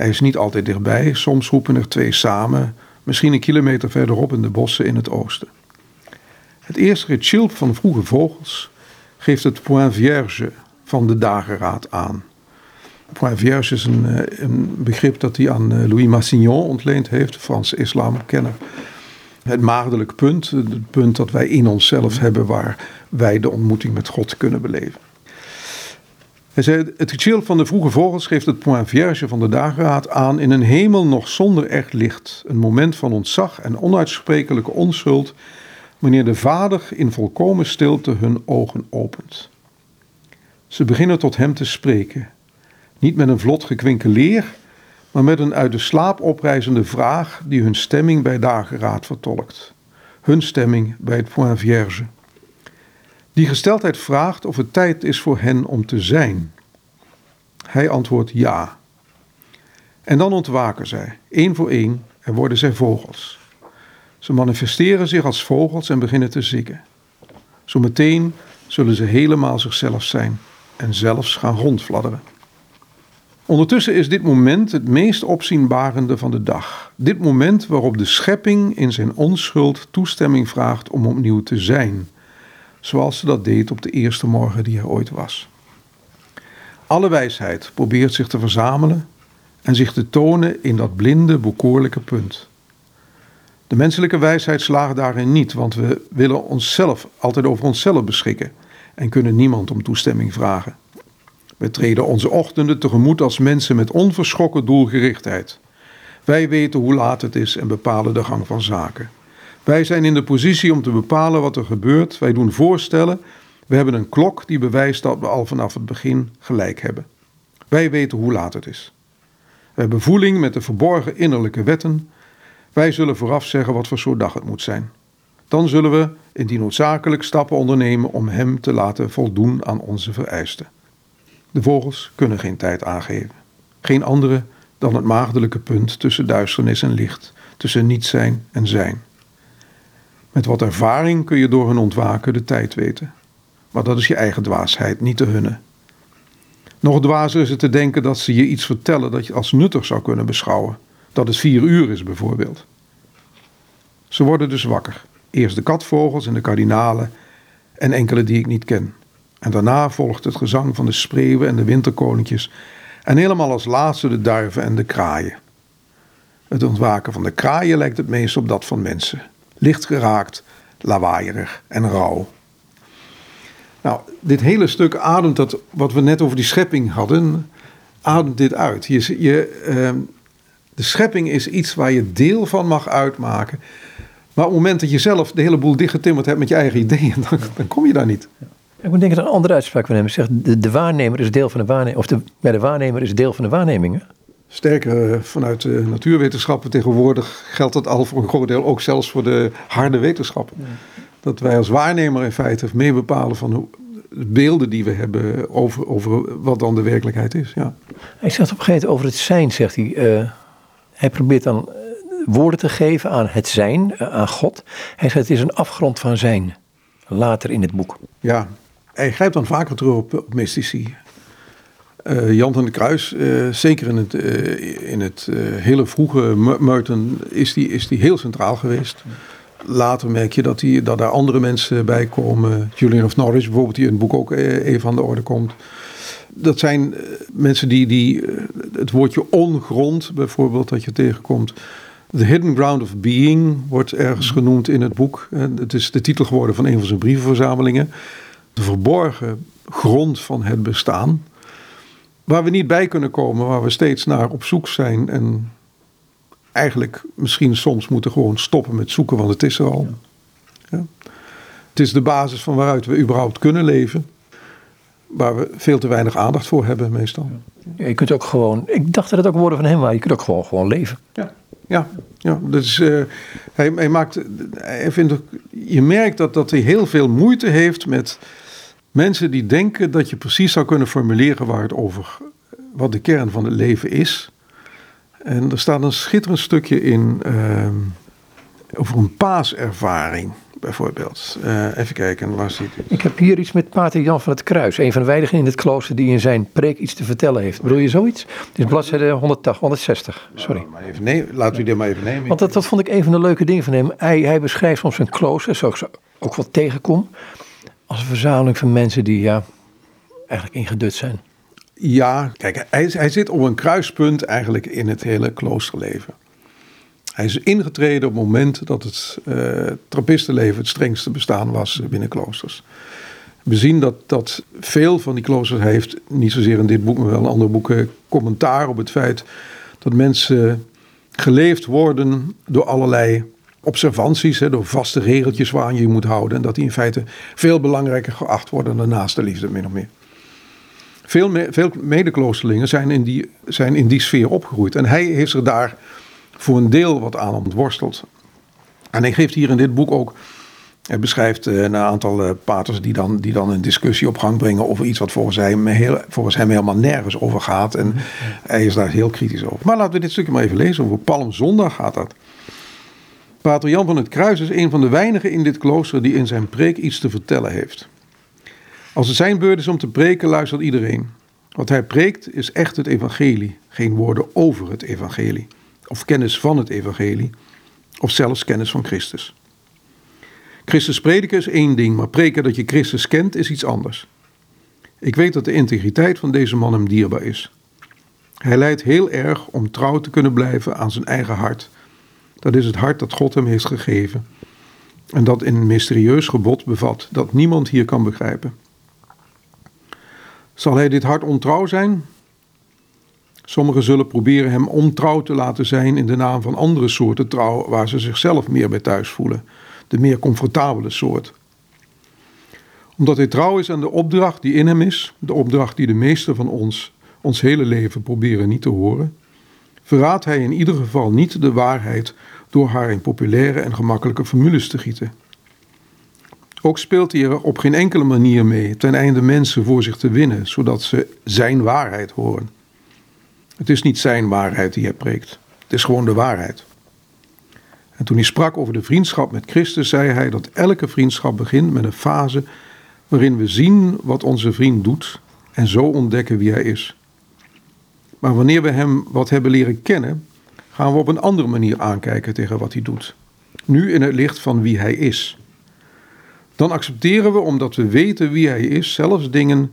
Hij is niet altijd dichtbij, soms roepen er twee samen, misschien een kilometer verderop in de bossen in het oosten. Het eerste getjilp van vroege vogels geeft het point vierge van de dageraad aan. Point vierge is een, eh, een begrip dat hij aan eh, Louis Massignon ontleend heeft, de Franse islamkenner. Het maagdelijk punt, het punt dat wij in onszelf hebben waar wij de ontmoeting met God kunnen beleven. Hij zei, het chill van de vroege vogels geeft het point vierge van de dageraad aan in een hemel nog zonder echt licht. Een moment van ontzag en onuitsprekelijke onschuld, wanneer de vader in volkomen stilte hun ogen opent. Ze beginnen tot hem te spreken, niet met een vlot gekwinkeleer, maar met een uit de slaap oprijzende vraag die hun stemming bij dageraad vertolkt. Hun stemming bij het point vierge. Die gesteldheid vraagt of het tijd is voor hen om te zijn. Hij antwoordt ja. En dan ontwaken zij, één voor één, en worden zij vogels. Ze manifesteren zich als vogels en beginnen te zingen. Zometeen zullen ze helemaal zichzelf zijn en zelfs gaan rondfladderen. Ondertussen is dit moment het meest opzienbarende van de dag. Dit moment waarop de schepping in zijn onschuld toestemming vraagt om opnieuw te zijn zoals ze dat deed op de eerste morgen die er ooit was. Alle wijsheid probeert zich te verzamelen en zich te tonen in dat blinde, bekoorlijke punt. De menselijke wijsheid slaagt daarin niet, want we willen onszelf altijd over onszelf beschikken en kunnen niemand om toestemming vragen. We treden onze ochtenden tegemoet als mensen met onverschrokken doelgerichtheid. Wij weten hoe laat het is en bepalen de gang van zaken. Wij zijn in de positie om te bepalen wat er gebeurt. Wij doen voorstellen. We hebben een klok die bewijst dat we al vanaf het begin gelijk hebben. Wij weten hoe laat het is. We hebben voeling met de verborgen innerlijke wetten. Wij zullen vooraf zeggen wat voor soort dag het moet zijn. Dan zullen we, indien noodzakelijk, stappen ondernemen om hem te laten voldoen aan onze vereisten. De vogels kunnen geen tijd aangeven. Geen andere dan het maagdelijke punt tussen duisternis en licht, tussen niet zijn en zijn. Met wat ervaring kun je door hun ontwaken de tijd weten. Maar dat is je eigen dwaasheid, niet de hunne. Nog dwazer is het te denken dat ze je iets vertellen dat je als nuttig zou kunnen beschouwen. Dat het vier uur is bijvoorbeeld. Ze worden dus wakker. Eerst de katvogels en de kardinalen en enkele die ik niet ken. En daarna volgt het gezang van de spreeuwen en de winterkoninkjes. En helemaal als laatste de duiven en de kraaien. Het ontwaken van de kraaien lijkt het meest op dat van mensen licht geraakt, lawaaierig en rauw. Nou, dit hele stuk ademt dat, wat we net over die schepping hadden, ademt dit uit. Je, je, uh, de schepping is iets waar je deel van mag uitmaken. Maar op het moment dat je zelf de hele boel dichtgetimmerd hebt met je eigen ideeën, *laughs* dan, dan kom je daar niet. Ik moet denken aan een andere uitspraak van hem. Zegt, de, waarnemer is deel van de waarneming. Of de, de waarnemer is deel van de waarneming. Sterker, eh, vanuit de natuurwetenschappen tegenwoordig geldt dat al voor een groot deel ook zelfs voor de harde wetenschappen. Dat wij als waarnemer in feite mee bepalen van de beelden die we hebben over, over wat dan de werkelijkheid is. Ja. Hij zegt op een gegeven moment over het zijn, zegt hij. Uh, hij probeert dan eh, woorden te geven aan het zijn, aan God. Hij zegt het is een afgrond van zijn, later in het boek. Ja, hij grijpt dan vaker terug op, op mystici. Uh, Jan van der Kruis, uh, zeker in het, uh, in het hele vroege Meuten, is die, is die heel centraal geweest. Later merk je dat, die, dat daar andere mensen bij komen. Julian of Norwich bijvoorbeeld, die in het boek ook even aan de orde komt. Dat zijn mensen die, die het woordje ongrond bijvoorbeeld dat je tegenkomt. The Hidden Ground of Being wordt ergens genoemd in het boek. Het is de titel geworden van een van zijn brievenverzamelingen. De verborgen grond van het bestaan waar we niet bij kunnen komen, waar we steeds naar op zoek zijn. En eigenlijk misschien soms moeten gewoon stoppen met zoeken, want het is er al. Ja. Het is de basis van waaruit we überhaupt kunnen leven. Waar we veel te weinig aandacht voor hebben meestal. Ja, je kunt ook gewoon, ik dacht dat het ook woorden van hem waren, je kunt ook gewoon, gewoon leven. Ja, ja, ja. Dus, uh, hij, hij maakt, hij vindt ook, je merkt dat, dat hij heel veel moeite heeft met Mensen die denken dat je precies zou kunnen formuleren waar het over, wat de kern van het leven is. En er staat een schitterend stukje in ehm, over een paaservaring, bijvoorbeeld. Eh, even kijken, waar zit het? Ik heb hier iets met Pater Jan van het Kruis. Een van de weinigen in het klooster die in zijn preek iets te vertellen heeft. Bedoel je zoiets? Het is bladzijde 180, 160, sorry. Maar even nemen, laten we dit maar even nemen. Want dat, dat vond ik een van de leuke dingen van hem. Hij, hij beschrijft soms een klooster, zoals ik ze ook wel tegenkom, als een verzameling van mensen die ja, eigenlijk ingedut zijn. Ja, kijk, hij, hij zit op een kruispunt eigenlijk in het hele kloosterleven. Hij is ingetreden op het moment dat het uh, trappistenleven het strengste bestaan was binnen kloosters. We zien dat, dat veel van die kloosters heeft, niet zozeer in dit boek, maar wel in andere boeken, commentaar op het feit dat mensen geleefd worden door allerlei observanties, hè, door vaste regeltjes waaraan je je moet houden. En dat die in feite veel belangrijker geacht worden dan de naaste liefde, min of meer. Veel, me, veel medekloosterlingen zijn in, die, zijn in die sfeer opgegroeid. En hij heeft zich daar voor een deel wat aan ontworsteld. En hij geeft hier in dit boek ook. Hij beschrijft uh, een aantal uh, paters die dan, die dan een discussie op gang brengen over iets wat volgens hem, heel, volgens hem helemaal nergens over gaat. En hij is daar heel kritisch over. Maar laten we dit stukje maar even lezen. Over Palmzondag gaat dat. Pater Jan van het Kruis is een van de weinigen in dit klooster die in zijn preek iets te vertellen heeft. Als het zijn beurt is om te preken, luistert iedereen. Wat hij preekt is echt het evangelie, geen woorden over het evangelie, of kennis van het evangelie, of zelfs kennis van Christus. Christus prediken is één ding, maar preken dat je Christus kent is iets anders. Ik weet dat de integriteit van deze man hem dierbaar is. Hij lijdt heel erg om trouw te kunnen blijven aan zijn eigen hart. Dat is het hart dat God hem heeft gegeven en dat in een mysterieus gebod bevat dat niemand hier kan begrijpen. Zal hij dit hart ontrouw zijn? Sommigen zullen proberen hem ontrouw te laten zijn in de naam van andere soorten trouw waar ze zichzelf meer bij thuis voelen, de meer comfortabele soort. Omdat hij trouw is aan de opdracht die in hem is, de opdracht die de meesten van ons ons hele leven proberen niet te horen, verraadt hij in ieder geval niet de waarheid door haar in populaire en gemakkelijke formules te gieten. Ook speelt hij er op geen enkele manier mee ten einde mensen voor zich te winnen, zodat ze zijn waarheid horen. Het is niet zijn waarheid die hij preekt, het is gewoon de waarheid. En toen hij sprak over de vriendschap met Christus, zei hij dat elke vriendschap begint met een fase waarin we zien wat onze vriend doet en zo ontdekken wie hij is. Maar wanneer we hem wat hebben leren kennen, gaan we op een andere manier aankijken tegen wat hij doet. Nu in het licht van wie hij is. Dan accepteren we, omdat we weten wie hij is, zelfs dingen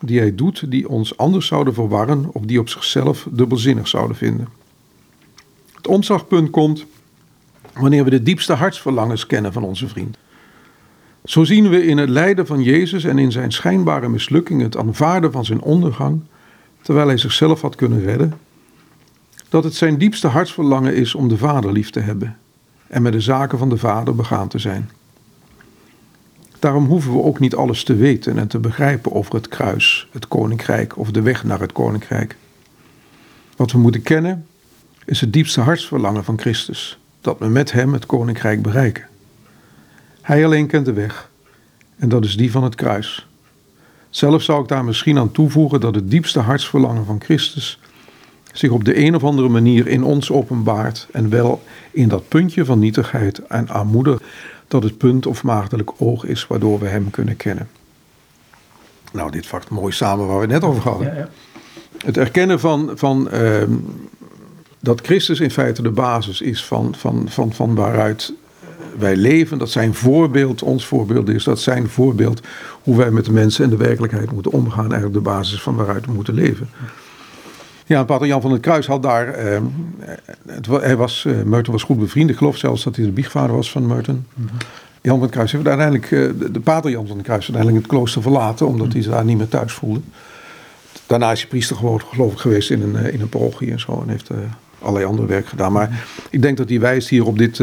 die hij doet die ons anders zouden verwarren of die op zichzelf dubbelzinnig zouden vinden. Het omslagpunt komt wanneer we de diepste hartsverlangens kennen van onze vriend. Zo zien we in het lijden van Jezus en in zijn schijnbare mislukking het aanvaarden van zijn ondergang, terwijl hij zichzelf had kunnen redden, dat het zijn diepste hartsverlangen is om de Vader lief te hebben en met de zaken van de Vader begaan te zijn. Daarom hoeven we ook niet alles te weten en te begrijpen over het kruis, het koninkrijk of de weg naar het koninkrijk. Wat we moeten kennen is het diepste hartsverlangen van Christus, dat we met Hem het koninkrijk bereiken. Hij alleen kent de weg en dat is die van het kruis. Zelf zou ik daar misschien aan toevoegen dat het diepste hartsverlangen van Christus zich op de een of andere manier in ons openbaart en wel in dat puntje van nietigheid en armoede dat het punt of maagdelijk oog is waardoor we hem kunnen kennen. Nou, dit vakt mooi samen waar we het net over hadden. Ja, ja. Het erkennen van, van uh, dat Christus in feite de basis is van, van, van, van waaruit wij leven, dat zijn voorbeeld ons voorbeeld is, dat zijn voorbeeld hoe wij met de mensen en de werkelijkheid moeten omgaan, eigenlijk de basis van waaruit we moeten leven. Ja, Pater Jan van het Kruis had daar. Uh, het, hij was, uh, was goed bevriend. Ik geloof zelfs dat hij de biechtvader was van Merton. Mm -hmm. Jan van het Kruis heeft uiteindelijk. Uh, de, de, Pater Jan van het Kruis uiteindelijk het klooster verlaten. omdat hij zich daar niet meer thuis voelde. Daarna is hij priester geworden, geloof ik, geweest in een, in een parochie en zo. En heeft allerlei andere werk gedaan. Maar ik denk dat hij wijst hier op dit.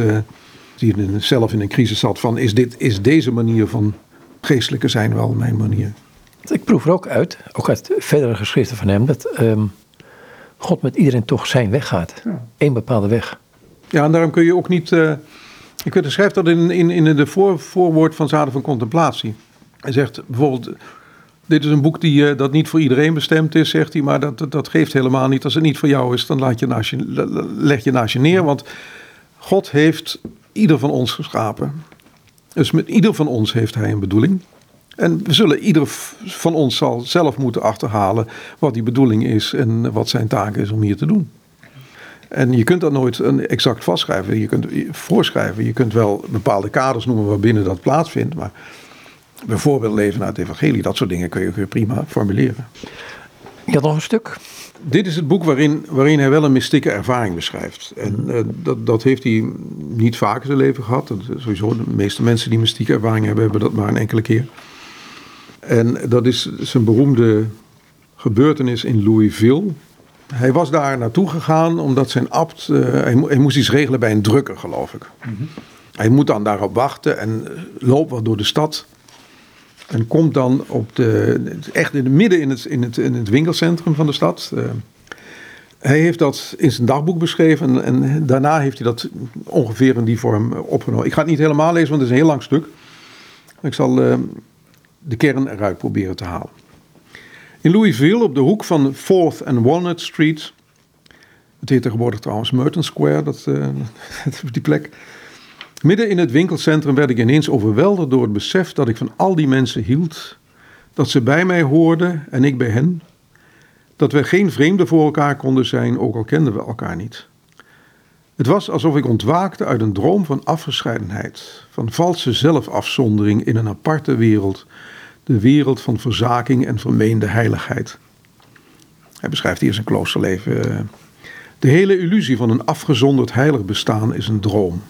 die zelf in een crisis zat. van is, dit, is deze manier van geestelijke zijn wel mijn manier? Ik proef er ook uit, ook uit verdere geschriften van hem. dat. Um, God met iedereen toch zijn weg gaat. Ja. Eén bepaalde weg. Ja, en daarom kun je ook niet. Uh, je kunt schrijft dat in, in, in de voor, voorwoord van Zaden van Contemplatie. Hij zegt bijvoorbeeld. dit is een boek die, uh, dat niet voor iedereen bestemd is, zegt hij. Maar dat, dat, geeft helemaal niet. Als het niet voor jou is, dan laat je naast je, leg je naast je neer. Want God heeft ieder van ons geschapen. Dus met ieder van ons heeft hij een bedoeling. En we zullen ieder van ons zal zelf moeten achterhalen wat die bedoeling is en wat zijn taak is om hier te doen. En je kunt dat nooit exact vastschrijven. Je kunt voorschrijven. Je kunt wel bepaalde kaders noemen waarbinnen dat plaatsvindt. Maar bijvoorbeeld leven naar het evangelie, dat soort dingen kun je, prima formuleren. Je had nog een stuk? Dit is het boek waarin, waarin hij wel een mystieke ervaring beschrijft. En mhm. eh, dat, dat heeft hij niet vaak in zijn leven gehad. Dat, sowieso, de meeste mensen die mystieke ervaring hebben, hebben dat maar een enkele keer. En dat is zijn beroemde gebeurtenis in Louisville. Hij was daar naartoe gegaan omdat zijn abt. Uh, hij, moest iets regelen bij een drukker, geloof ik. Mhm. Hij moet dan daarop wachten en loopt wat door de stad. En komt dan op de, echt in het midden in het, in het, in het winkelcentrum van de stad. Uh, hij heeft dat in zijn dagboek beschreven en, en, daarna heeft hij dat ongeveer in die vorm opgenomen. Ik ga het niet helemaal lezen, want het is een heel lang stuk. Ik zal uh, de kern eruit proberen te halen. In Louisville, op de hoek van 4th en Walnut Street. Het heet tegenwoordig trouwens Merton Square, dat, *laughs* uh, die plek. Midden in het winkelcentrum werd ik ineens overweldigd door het besef dat ik van al die mensen hield. Dat ze bij mij hoorden en ik bij hen. Dat we geen vreemden voor elkaar konden zijn, ook al kenden we elkaar niet. Het was alsof ik ontwaakte uit een droom van afgescheidenheid, van valse zelfafzondering in een aparte wereld de wereld van verzaking en vermeende heiligheid. Hij beschrijft hier zijn kloosterleven. De hele illusie van een afgezonderd heilig bestaan is een droom.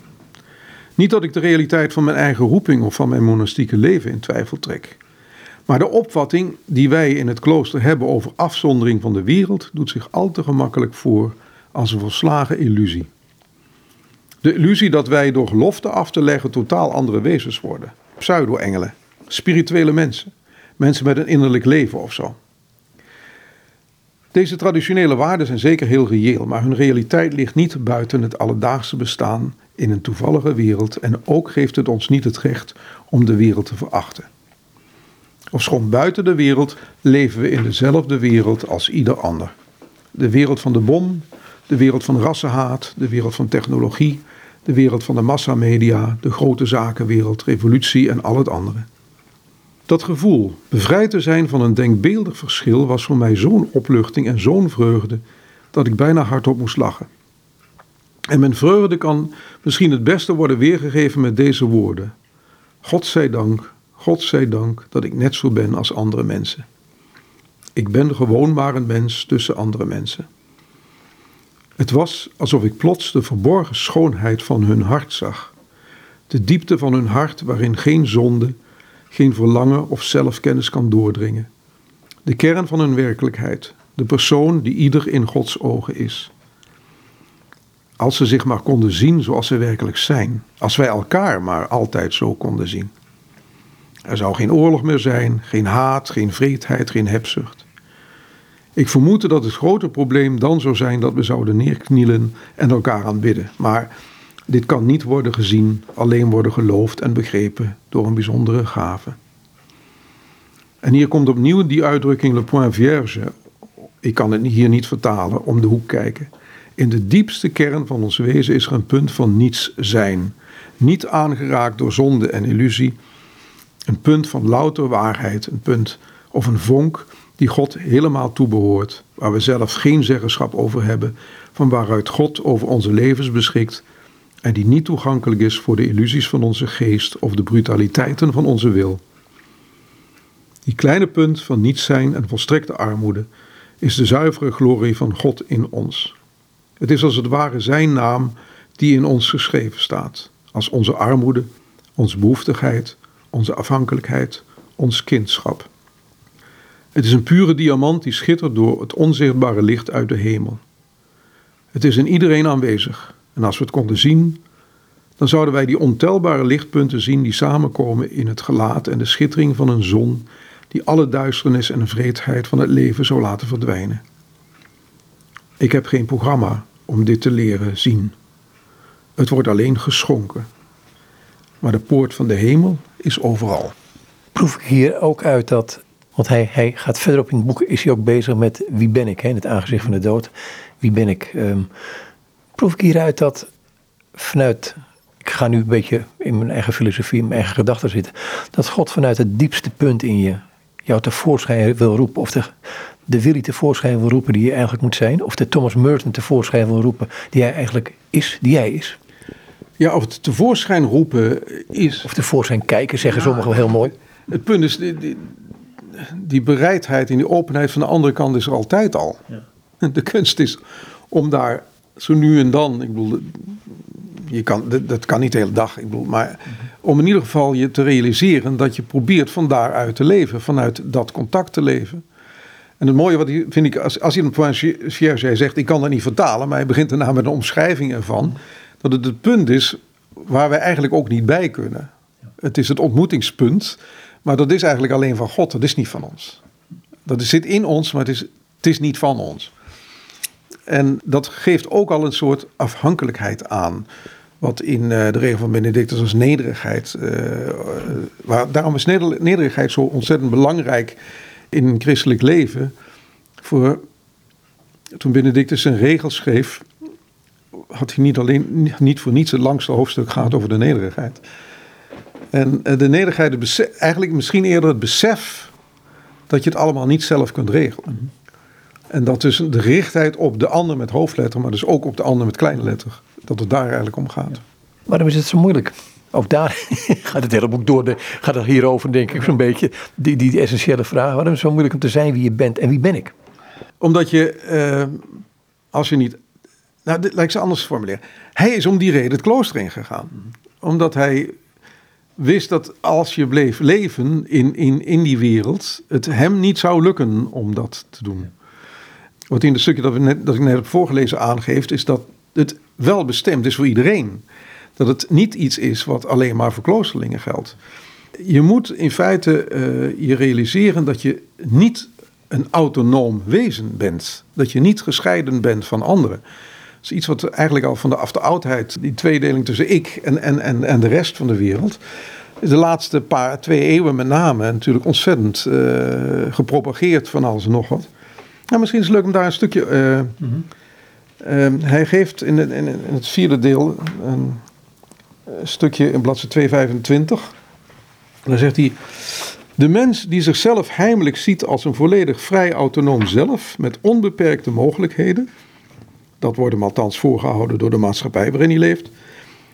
Niet dat ik de realiteit van mijn eigen roeping of van mijn monastieke leven in twijfel trek. Maar de opvatting die wij in het klooster hebben over afzondering van de wereld doet zich al te gemakkelijk voor als een volslagen illusie. De illusie dat wij door gelofte af te leggen totaal andere wezens worden. Pseudo-engelen spirituele mensen. Mensen met een innerlijk leven of zo. Deze traditionele waarden zijn zeker heel reëel, maar hun realiteit ligt niet buiten het alledaagse bestaan in een toevallige wereld en ook geeft het ons niet het recht om de wereld te verachten. Ofschoon buiten de wereld leven we in dezelfde wereld als ieder ander. De wereld van de bom, de wereld van rassenhaat, de wereld van technologie, de wereld van de massamedia, de grote zakenwereld, revolutie en al het andere. Dat gevoel, bevrijd te zijn van een denkbeeldig verschil, was voor mij zo'n opluchting en zo'n vreugde dat ik bijna hardop moest lachen. En mijn vreugde kan misschien het beste worden weergegeven met deze woorden: God zij dank, God zij dank dat ik net zo ben als andere mensen. Ik ben gewoon maar een mens tussen andere mensen. Het was alsof ik plots de verborgen schoonheid van hun hart zag, de diepte van hun hart waarin geen zonde, geen verlangen of zelfkennis kan doordringen. De kern van hun werkelijkheid, de persoon die ieder in Gods ogen is. Als ze zich maar konden zien zoals ze werkelijk zijn, als wij elkaar maar altijd zo konden zien. Er zou geen oorlog meer zijn, geen haat, geen vreedheid, geen hebzucht. Ik vermoedde dat het grote probleem dan zou zijn dat we zouden neerknielen en elkaar aanbidden. Maar dit kan niet worden gezien, alleen worden geloofd en begrepen door een bijzondere gave. En hier komt opnieuw die uitdrukking le point vierge. Ik kan het hier niet vertalen, om de hoek kijken. In de diepste kern van ons wezen is er een punt van niets zijn. Niet aangeraakt door zonde en illusie. Een punt van louter waarheid, een punt of een vonk die God helemaal toebehoort, waar we zelf geen zeggenschap over hebben, van waaruit God over onze levens beschikt en die niet toegankelijk is voor de illusies van onze geest of de brutaliteiten van onze wil. Die kleine punt van niets zijn en volstrekte armoede is de zuivere glorie van God in ons. Het is als het ware Zijn naam die in ons geschreven staat, als onze armoede, onze behoeftigheid, onze afhankelijkheid, ons kindschap. Het is een pure diamant die schittert door het onzichtbare licht uit de hemel. Het is in iedereen aanwezig, en als we het konden zien, dan zouden wij die ontelbare lichtpunten zien die samenkomen in het gelaat en de schittering van een zon die alle duisternis en vreedheid van het leven zou laten verdwijnen. Ik heb geen programma om dit te leren zien. Het wordt alleen geschonken. Maar de poort van de hemel is overal. Proef ik hier ook uit dat Want hij, hij gaat verderop in het boek, is hij ook bezig met wie ben ik, hè, in het aangezicht van de dood. Wie ben ik? Ehm, proef ik hieruit dat vanuit, ik ga nu een beetje in mijn eigen filosofie, in mijn eigen gedachten zitten, dat God vanuit het diepste punt in je jou tevoorschijn wil roepen, of de, de Willy tevoorschijn wil roepen die je eigenlijk moet zijn, of de Thomas Merton tevoorschijn wil roepen die hij eigenlijk is, die jij is. Ja, of het tevoorschijn roepen is. Of tevoorschijn kijken, zeggen sommigen wel heel mooi. Het punt is, die, die, die, bereidheid en die openheid van de andere kant is er altijd al. Ja. *laughs* De kunst is om daar zo nu en dan, ik bedoel, je kan, dat, kan niet de hele dag, ik bedoel, maar om in ieder geval je te realiseren dat je probeert van daaruit te leven, vanuit dat contact te leven. En het mooie wat vind ik, als, als van Cierge zegt, ik kan dat niet vertalen, maar hij begint daarna met een omschrijving ervan, dat het het punt is waar wij eigenlijk ook niet bij kunnen. Het is het ontmoetingspunt, maar dat is eigenlijk alleen van God, dat is niet van ons. Dat zit in ons, maar het is, het is niet van ons. En dat geeft ook al een soort afhankelijkheid aan. Wat in eh, de regel van Benedictus als nederigheid. Uh, waar, daarom is nederigheid zo ontzettend belangrijk in een christelijk leven. Voor, toen Benedictus zijn regel schreef, had hij niet alleen niet voor niets het langste hoofdstuk gehad over de nederigheid. En de nederigheid, eigenlijk misschien eerder het besef dat je het allemaal niet zelf kunt regelen. En dat dus de gerichtheid op de ander met hoofdletter, maar dus ook op de ander met kleine letter. Dat het daar eigenlijk om gaat. Waarom is het zo moeilijk? Ook daar *laughs* gaat het hele boek door. De, gaat het hierover, denk ik, zo'n beetje. Die, die, essentiële vraag. Waarom is het zo moeilijk om te zijn wie je bent en wie ben ik? Omdat je, uh, als je niet. Nou, dit, laat ik ze anders formuleren. Hij is om die reden het klooster ingegaan. Omdat hij wist dat als je bleef leven in, in, in die wereld, het hem niet zou lukken om dat te doen. Wat in het stukje dat, net, dat ik net heb voorgelezen aangeeft, is dat het wel bestemd is voor iedereen. Dat het niet iets is wat alleen maar voor kloosterlingen geldt. Je moet in feite uh, je realiseren dat je niet een autonoom wezen bent. Dat je niet gescheiden bent van anderen. Dat is iets wat eigenlijk al van de af de oudheid, die tweedeling tussen ik en, en, en, en de rest van de wereld. De laatste paar, twee eeuwen met name natuurlijk ontzettend uh, gepropageerd van alles en nog wat. Nou, misschien is het leuk om daar een stukje. Uh, hij geeft in, in, in, het vierde deel een, stukje in bladzijde 225. En dan zegt hij. De mens die zichzelf heimelijk ziet als een volledig vrij autonoom zelf met onbeperkte mogelijkheden, dat wordt hem althans voorgehouden door de maatschappij waarin hij leeft,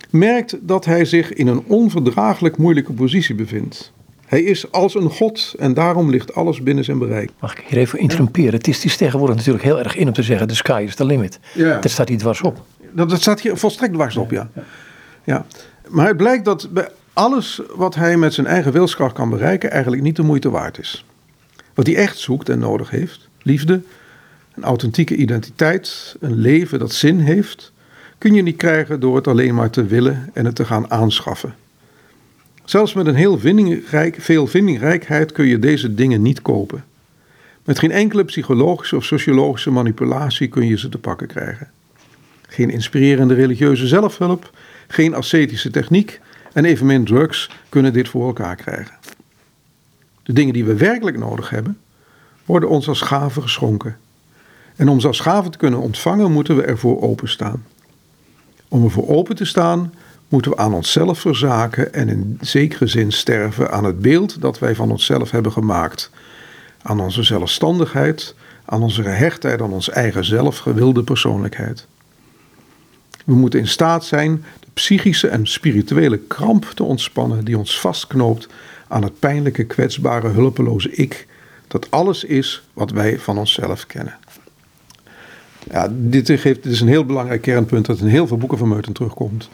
merkt dat hij zich in een onverdraaglijk moeilijke positie bevindt. Hij is als een god en daarom ligt alles binnen zijn bereik. Mag ik hier even interromperen? Het, is, het is tegenwoordig natuurlijk heel erg in om te zeggen: the sky is the limit. Ja. Dat staat hier dwars op. Dat, dat staat hier volstrekt dwars op, ja. ja. Maar het blijkt dat bij alles wat hij met zijn eigen wilskracht kan bereiken, eigenlijk niet de moeite waard is. Wat hij echt zoekt en nodig heeft: liefde, een authentieke identiteit, een leven dat zin heeft, kun je niet krijgen door het alleen maar te willen en het te gaan aanschaffen. Zelfs met een heel vindingrijk, veel vindingrijkheid kun je deze dingen niet kopen. Met geen enkele psychologische of sociologische manipulatie kun je ze te pakken krijgen. Geen inspirerende religieuze zelfhulp, geen ascetische techniek en evenmin drugs kunnen dit voor elkaar krijgen. De dingen die we werkelijk nodig hebben, worden ons als gaven geschonken. En om ze als gaven te kunnen ontvangen, moeten we ervoor openstaan. Om ervoor open te staan, moeten we aan onszelf verzaken en in zekere zin sterven aan het beeld dat wij van onszelf hebben gemaakt. Aan onze zelfstandigheid, aan onze gehechtheid aan ons eigen zelfgewilde persoonlijkheid. We moeten in staat zijn de psychische en spirituele kramp te ontspannen die ons vastknoopt aan het pijnlijke, kwetsbare, hulpeloze ik, dat alles is wat wij van onszelf kennen. Ja, dit, geeft, dit is een heel belangrijk kernpunt dat in heel veel boeken van Meuten terugkomt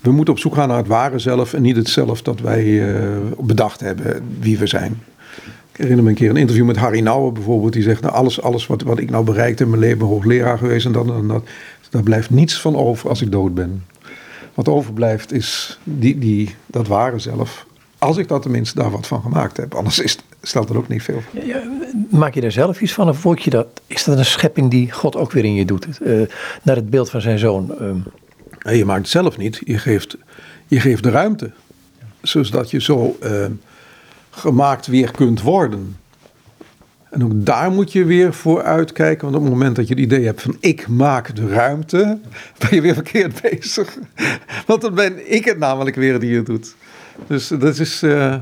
we moeten op zoek gaan naar het ware zelf en niet het zelf dat wij uh, bedacht hebben wie we zijn. Ik herinner me een keer een interview met Harry Nouwen bijvoorbeeld. Die zegt, nou, alles, alles wat, wat ik nou bereikt in mijn leven, hoogleraar geweest en dat en dat. Daar blijft niets van over als ik dood ben. Wat overblijft is die, die, dat ware zelf. Als ik dat tenminste daar wat van gemaakt heb. Anders is, stelt er ook niet veel. Ja, maak je daar zelf iets van? Of je dat, is dat een schepping die God ook weer in je doet? Uh, naar het beeld van zijn zoon. Uh, je maakt het zelf niet, je geeft, je geeft de ruimte. Zodat je zo uh, gemaakt weer kunt worden. En ook daar moet je weer voor uitkijken. Want op het moment dat je het idee hebt van ik maak de ruimte, *laughs* ben je weer verkeerd bezig. *laughs* Want dan ben ik het namelijk weer die het doet. Dus dat is. Uh,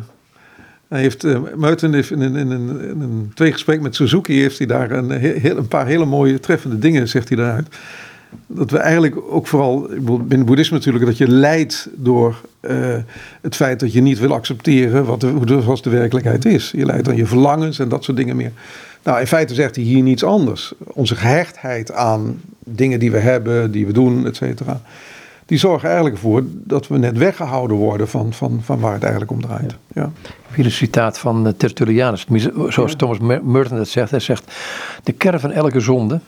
hij heeft, uh, in, een, in, in een tweegesprek met Suzuki heeft hij daar een, een paar hele mooie treffende dingen, zegt hij daaruit dat we eigenlijk ook vooral, binnen boeddhisme natuurlijk, dat je leidt door uh, het feit dat je niet wil accepteren wat de, hoe de, zoals de werkelijkheid is. Je leidt aan je verlangens en dat soort dingen meer. Nou, in feite zegt hij hier niets anders. Onze gehechtheid aan dingen die we hebben, die we doen, et cetera. Die zorgen eigenlijk ervoor dat we net weggehouden worden van, van, van waar het eigenlijk om draait. Ja. ja. Hier een citaat van Tertullianus, zoals Thomas Merton dat zegt. Hij zegt, de kern van elke zonde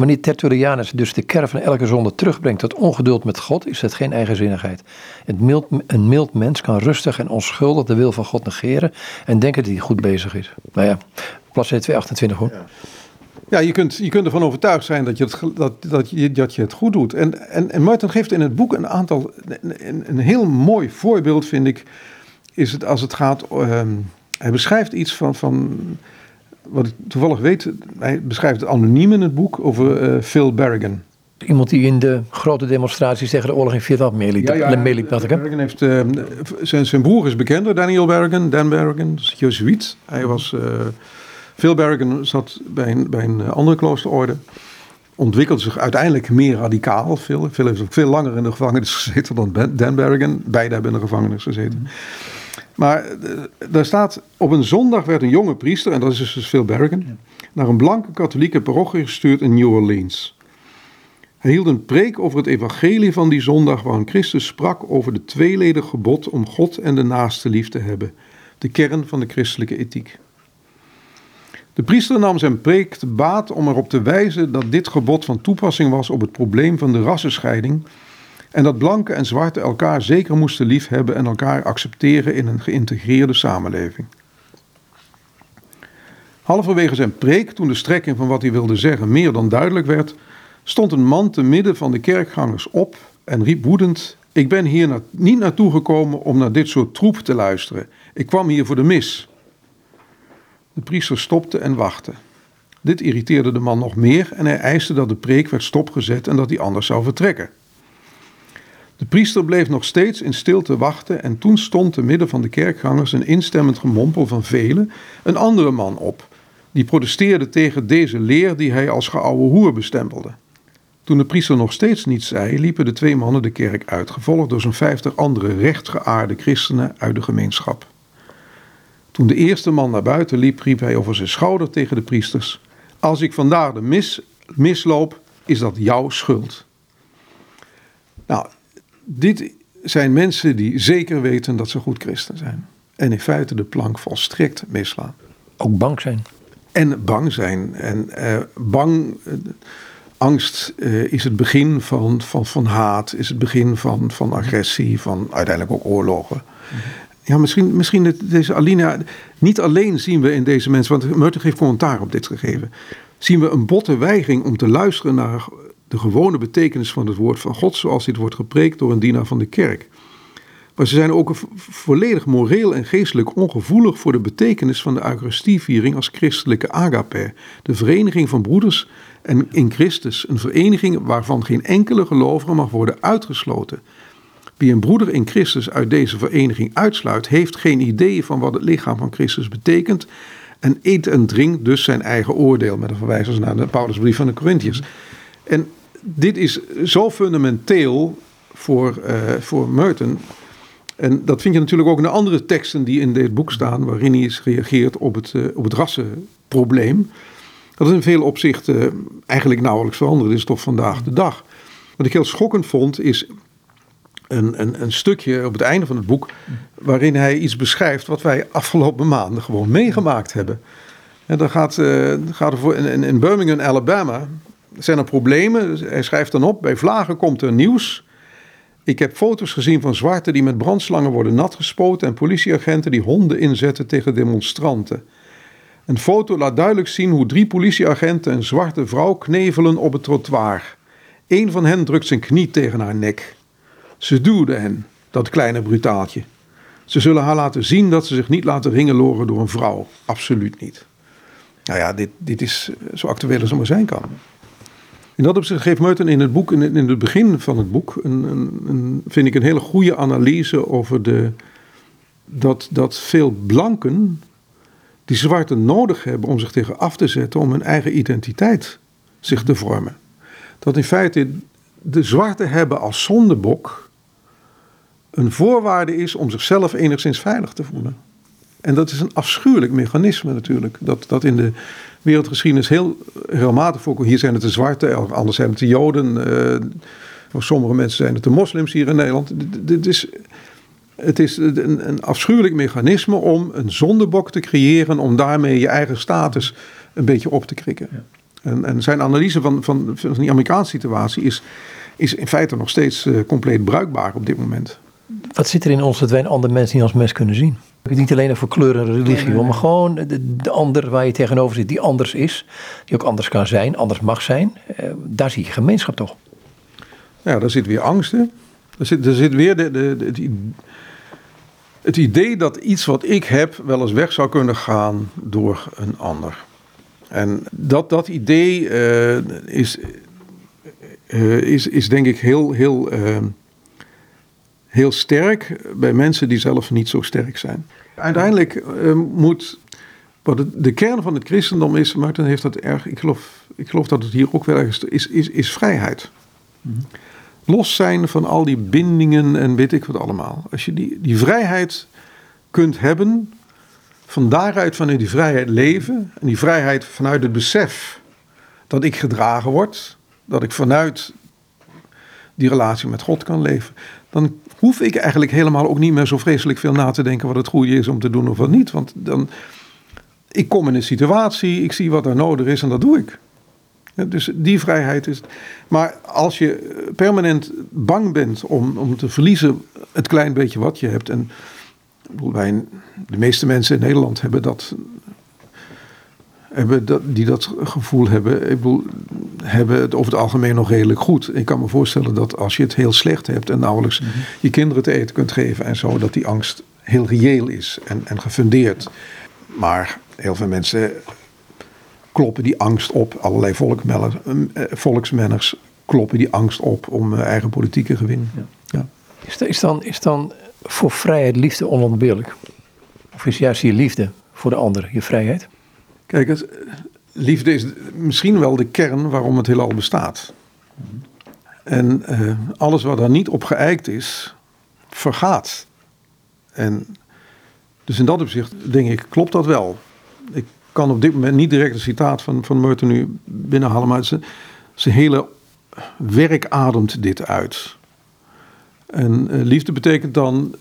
Wanneer Tertullianus dus de kern van elke zonde terugbrengt tot ongeduld met God, is het geen eigenzinnigheid. Mild, een mild mens kan rustig en onschuldig de wil van God negeren en denken dat hij goed bezig is. Nou ja, bladzijde 228 hoor. Ja. Ja, je kunt, je kunt ervan overtuigd zijn dat je het, dat, dat je, dat je het goed doet. En, en, en Martin geeft in het boek een aantal. Een, een heel mooi voorbeeld, vind ik. Is het als het gaat. Uh, hij beschrijft iets van, van wat ik toevallig weet, hij beschrijft het anoniem in het boek over uh, Phil Berrigan. Iemand die in de grote demonstraties tegen de oorlog in Vietnam meeliep. Ja, ja, meeliep dat ik, Berrigan heeft, uh, zijn, zijn broer is bekender, Daniel Berrigan, Dan Berrigan, Jezuïet. Hij was, uh, Phil Berrigan zat bij een, bij een andere kloosterorde. Ontwikkelde zich uiteindelijk meer radicaal. Phil, Phil heeft ook veel langer in de gevangenis gezeten dan Dan Berrigan. Beide hebben in de gevangenis gezeten. Mm maar uh, daar staat, op een zondag werd een jonge priester, en dat is dus Phil Berrigan, naar een blanke katholieke parochie gestuurd in New Orleans. Hij hield een preek over het evangelie van die zondag waarin Christus sprak over de tweeledig gebod om God en de naaste lief te hebben, de kern van de christelijke ethiek. De priester nam zijn preek te baat om erop te wijzen dat dit gebod van toepassing was op het probleem van de rassenscheiding en dat blanke en zwarte elkaar zeker moesten liefhebben en elkaar accepteren in een geïntegreerde samenleving. Halverwege zijn preek, toen de strekking van wat hij wilde zeggen meer dan duidelijk werd, stond een man te midden van de kerkgangers op en riep woedend: Ik ben hier niet naartoe gekomen om naar dit soort troep te luisteren. Ik kwam hier voor de mis. De priester stopte en wachtte. Dit irriteerde de man nog meer en hij eiste dat de preek werd stopgezet en dat hij anders zou vertrekken. De priester bleef nog steeds in stilte wachten en toen stond te midden van de kerkgangers een instemmend gemompel van velen een andere man op, die protesteerde tegen deze leer die hij als geouwe hoer bestempelde. Toen de priester nog steeds niets zei, liepen de twee mannen de kerk uit, gevolgd door zo'n vijftig andere rechtgeaarde christenen uit de gemeenschap. Toen de eerste man naar buiten liep, riep hij over zijn schouder tegen de priesters: Als ik vandaag de mis, misloop, is dat jouw schuld. Nou, dit zijn mensen die zeker weten dat ze goed christen zijn. En in feite de plank volstrekt misslaan. Ook bang zijn. En bang zijn. En uh, bang, uh, angst uh, is het begin van, van, van haat, is het begin van, van agressie, van uiteindelijk ook oorlogen. Ja, misschien, misschien deze Alina. Niet alleen zien we in deze mensen, want Meurten heeft commentaar op dit gegeven. Zien we een botte weigering om te luisteren naar de gewone betekenis van het woord van God, zoals dit wordt gepreekt door een dienaar van de kerk. Maar ze zijn ook volledig moreel en geestelijk ongevoelig voor de betekenis van de Eucharistieviering als christelijke agape, de vereniging van broeders en in Christus, een vereniging waarvan geen enkele gelovige mag worden uitgesloten. Wie een broeder in Christus uit deze vereniging uitsluit, heeft geen idee van wat het lichaam van Christus betekent en eet en drinkt dus zijn eigen oordeel, met een verwijzers naar de Paulusbrief van de Corinthiërs. En dit is zo fundamenteel voor, uh, voor Merton. En dat vind je natuurlijk ook in de andere teksten die in dit boek staan, waarin hij is gereageerd op het, uh, op het rassenprobleem. Dat is in veel opzichten eigenlijk nauwelijks veranderd is toch vandaag de dag. Wat ik heel schokkend vond is een, een, een, stukje op het einde van het boek waarin hij iets beschrijft wat wij afgelopen maanden gewoon meegemaakt hebben. En dan gaat, uh, gaat er voor in, in Birmingham, Alabama, zijn er problemen. Hij schrijft dan op, bij vlagen komt er nieuws. Ik heb foto's gezien van zwarten die met brandslangen worden natgespoten en politieagenten die honden inzetten tegen demonstranten. Een foto laat duidelijk zien hoe drie politieagenten een zwarte vrouw knevelen op het trottoir. Een van hen drukt zijn knie tegen haar nek. Ze duwde hen, dat kleine brutaaltje. Ze zullen haar laten zien dat ze zich niet laten ringeloren door een vrouw. Absoluut niet. Nou ja, dit, dit is zo actueel als het maar zijn kan. In dat opzicht geeft Meuthen in het boek, in het begin van het boek, een, een, een, vind ik een hele goede analyse over de, dat, dat veel blanken die zwarte nodig hebben om zich tegen af te zetten, om hun eigen identiteit zich te vormen. Dat in feite de zwarte hebben als zondebok een voorwaarde is om zichzelf enigszins veilig te voelen. En dat is een afschuwelijk mechanisme natuurlijk. Dat, dat in de wereldgeschiedenis heel regelmatig voorkomt. Hier zijn het de zwarte, anders zijn het de joden. Uh, voor sommige mensen zijn het de moslims hier in Nederland. Dit is, het is een, een afschuwelijk mechanisme om een zondebok te creëren... om daarmee je eigen status een beetje op te krikken. Ja. En, en, zijn analyse van, van, van die Amerikaanse situatie is, is in feite nog steeds uh, compleet bruikbaar op dit moment. Wat zit er in ons dat wij een ander mens niet als mens kunnen zien? Niet alleen over kleur en religie, maar gewoon de, de, ander waar je tegenover zit, die anders is, die ook anders kan zijn, anders mag zijn. Eh, daar zie je gemeenschap toch? Ja, daar zit weer angst in. Er zit, er zit weer de, de, de, het idee dat iets wat ik heb wel eens weg zou kunnen gaan door een ander. En dat, dat idee uh, is, uh, is, is denk ik heel, heel uh, heel sterk bij mensen die zelf niet zo sterk zijn. Uiteindelijk uh, moet. Wat de kern van het christendom is, Martin heeft dat erg. Ik geloof, ik geloof dat het hier ook wel ergens is, is, is vrijheid. Los zijn van al die bindingen en weet ik wat allemaal. Als je die, die vrijheid kunt hebben, van daaruit vanuit die vrijheid leven. En die vrijheid vanuit het besef dat ik gedragen word. Dat ik vanuit die relatie met God kan leven. Dan hoef ik eigenlijk helemaal ook niet meer zo vreselijk veel na te denken wat het goede is om te doen of wat niet. Want dan, ik kom in een situatie, ik zie wat er nodig is en dat doe ik. dus die vrijheid is. Maar als je permanent bang bent om, om te verliezen het klein beetje wat je hebt. En wij, de meeste mensen in Nederland hebben dat hebben dat, die dat gevoel hebben, ik bedoel, hebben het over het algemeen nog redelijk goed. Ik kan me voorstellen dat als je het heel slecht hebt en nauwelijks mhm. je kinderen te eten kunt geven en zo, dat die angst heel reëel is en, en gefundeerd. Maar heel veel mensen kloppen die angst op. Allerlei eh, volksmenners kloppen die angst op om eh, eigen politieke gewin. Ja. Ja. Is, is, dan, is dan voor vrijheid liefde onontbeerlijk? Of is juist je liefde voor de ander je vrijheid? Kijk, liefde is misschien wel de kern waarom het heelal bestaat. En uh, alles wat daar niet op geëikt is, vergaat. En dus in dat opzicht denk ik, klopt dat wel. Ik kan op dit moment niet direct een citaat van, van Merton nu binnenhalen, maar zijn, hele werk ademt dit uit. En uh, liefde betekent dan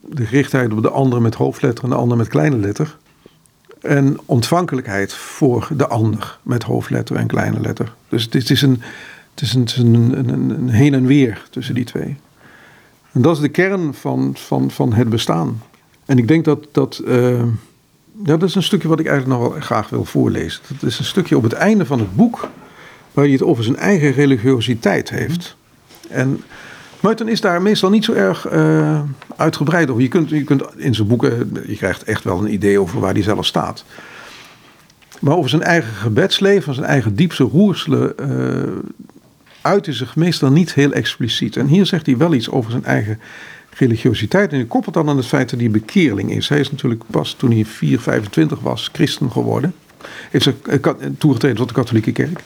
de gerichtheid op de ander met hoofdletter en de ander met kleine letter en ontvankelijkheid voor de ander met hoofdletter en kleine letter. Dus het is, een, het is, een, een, een, een heen en weer tussen die twee. En dat is de kern van, van, van het bestaan. En ik denk dat dat. Uh, ja, dat is een stukje wat ik eigenlijk nog wel graag wil voorlezen. Dat is een stukje op het einde van het boek. waar hij het over zijn eigen religiositeit heeft. En Meuthen is daar meestal niet zo erg uh, uitgebreid over. Je kunt, je kunt in zijn boeken, je krijgt echt wel een idee over waar hij zelf staat. Maar over zijn eigen gebedsleven, zijn eigen diepste roerselen, uh, uit is zich meestal niet heel expliciet. En hier zegt hij wel iets over zijn eigen religiositeit. En hij koppelt dan aan het feit dat hij bekeerling is. Hij is natuurlijk pas toen hij 4, 25 was christen geworden. Heeft zich eh, toegetreden tot de katholieke kerk.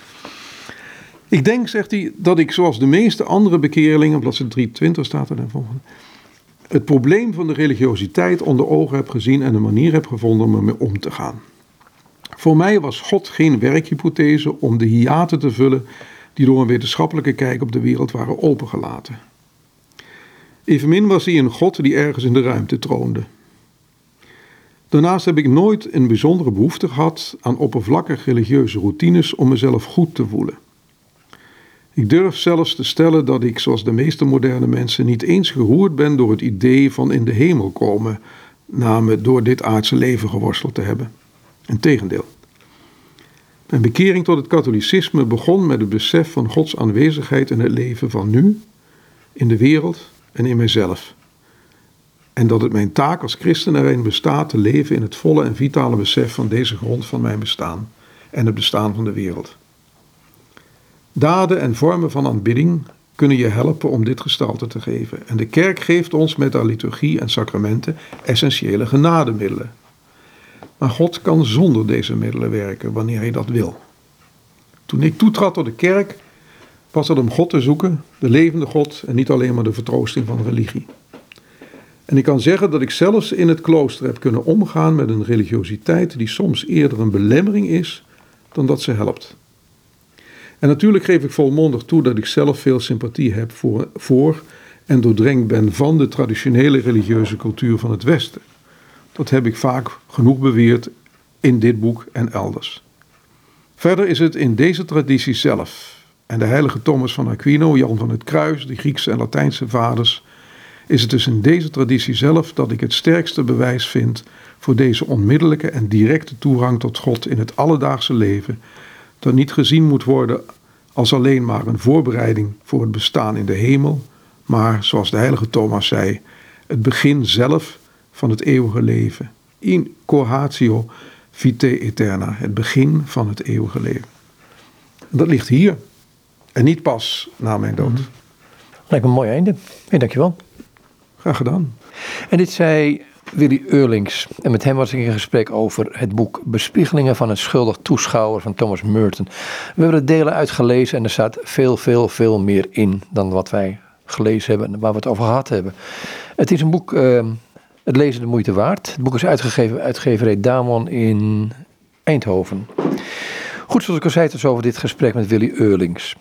Ik denk, zegt hij, dat ik zoals de meeste andere bekeerlingen, op bladzijde 320 staat er dan volgende, het probleem van de religiositeit onder ogen heb gezien en een manier heb gevonden om ermee om te gaan. Voor mij was God geen werkhypothese om de hiaten te vullen die door een wetenschappelijke kijk op de wereld waren opengelaten. Evenmin was hij een God die ergens in de ruimte troonde. Daarnaast heb ik nooit een bijzondere behoefte gehad aan oppervlakkige religieuze routines om mezelf goed te voelen. Ik durf zelfs te stellen dat ik, zoals de meeste moderne mensen, niet eens geroerd ben door het idee van in de hemel komen, na me door dit aardse leven geworsteld te hebben. Integendeel. Mijn bekering tot het katholicisme begon met het besef van Gods aanwezigheid in het leven van nu, in de wereld en in mijzelf. En dat het mijn taak als christen erin bestaat te leven in het volle en vitale besef van deze grond van mijn bestaan en het bestaan van de wereld. Daden en vormen van aanbidding kunnen je helpen om dit gestalte te geven. En de kerk geeft ons met haar liturgie en sacramenten essentiële genademiddelen. Maar God kan zonder deze middelen werken wanneer hij dat wil. Toen ik toetrad tot de kerk, was het om God te zoeken, de levende God en niet alleen maar de vertroosting van religie. En ik kan zeggen dat ik zelfs in het klooster heb kunnen omgaan met een religiositeit die soms eerder een belemmering is dan dat ze helpt. En natuurlijk geef ik volmondig toe dat ik zelf veel sympathie heb voor, en doordrenkt ben van de traditionele religieuze cultuur van het Westen. Dat heb ik vaak genoeg beweerd in dit boek en elders. Verder is het in deze traditie zelf en de heilige Thomas van Aquino, Jan van het Kruis, de Griekse en Latijnse vaders, is het dus in deze traditie zelf dat ik het sterkste bewijs vind voor deze onmiddellijke en directe toegang tot God in het alledaagse leven, dat niet gezien moet worden als alleen maar een voorbereiding voor het bestaan in de hemel, maar zoals de heilige Thomas zei, het begin zelf van het eeuwige leven. In cohatio vitae eterna, het begin van het eeuwige leven. En dat ligt hier en niet pas na mijn dood. Mm Lijkt me een mooi einde. Hey, dankjewel. Graag gedaan. En dit zei Willy Eurlings. En met hem was ik in gesprek over het boek Bespiegelingen van een schuldig toeschouwer van Thomas Merton. We hebben de delen uitgelezen en er staat veel, veel, veel meer in dan wat wij gelezen hebben en waar we het over gehad hebben. Het is een boek, uh, het lezen de moeite waard. Het boek is uitgegeven uitgeverij Damon in Eindhoven. Goed, zoals ik al zei, het over dit gesprek met Willy Eurlings.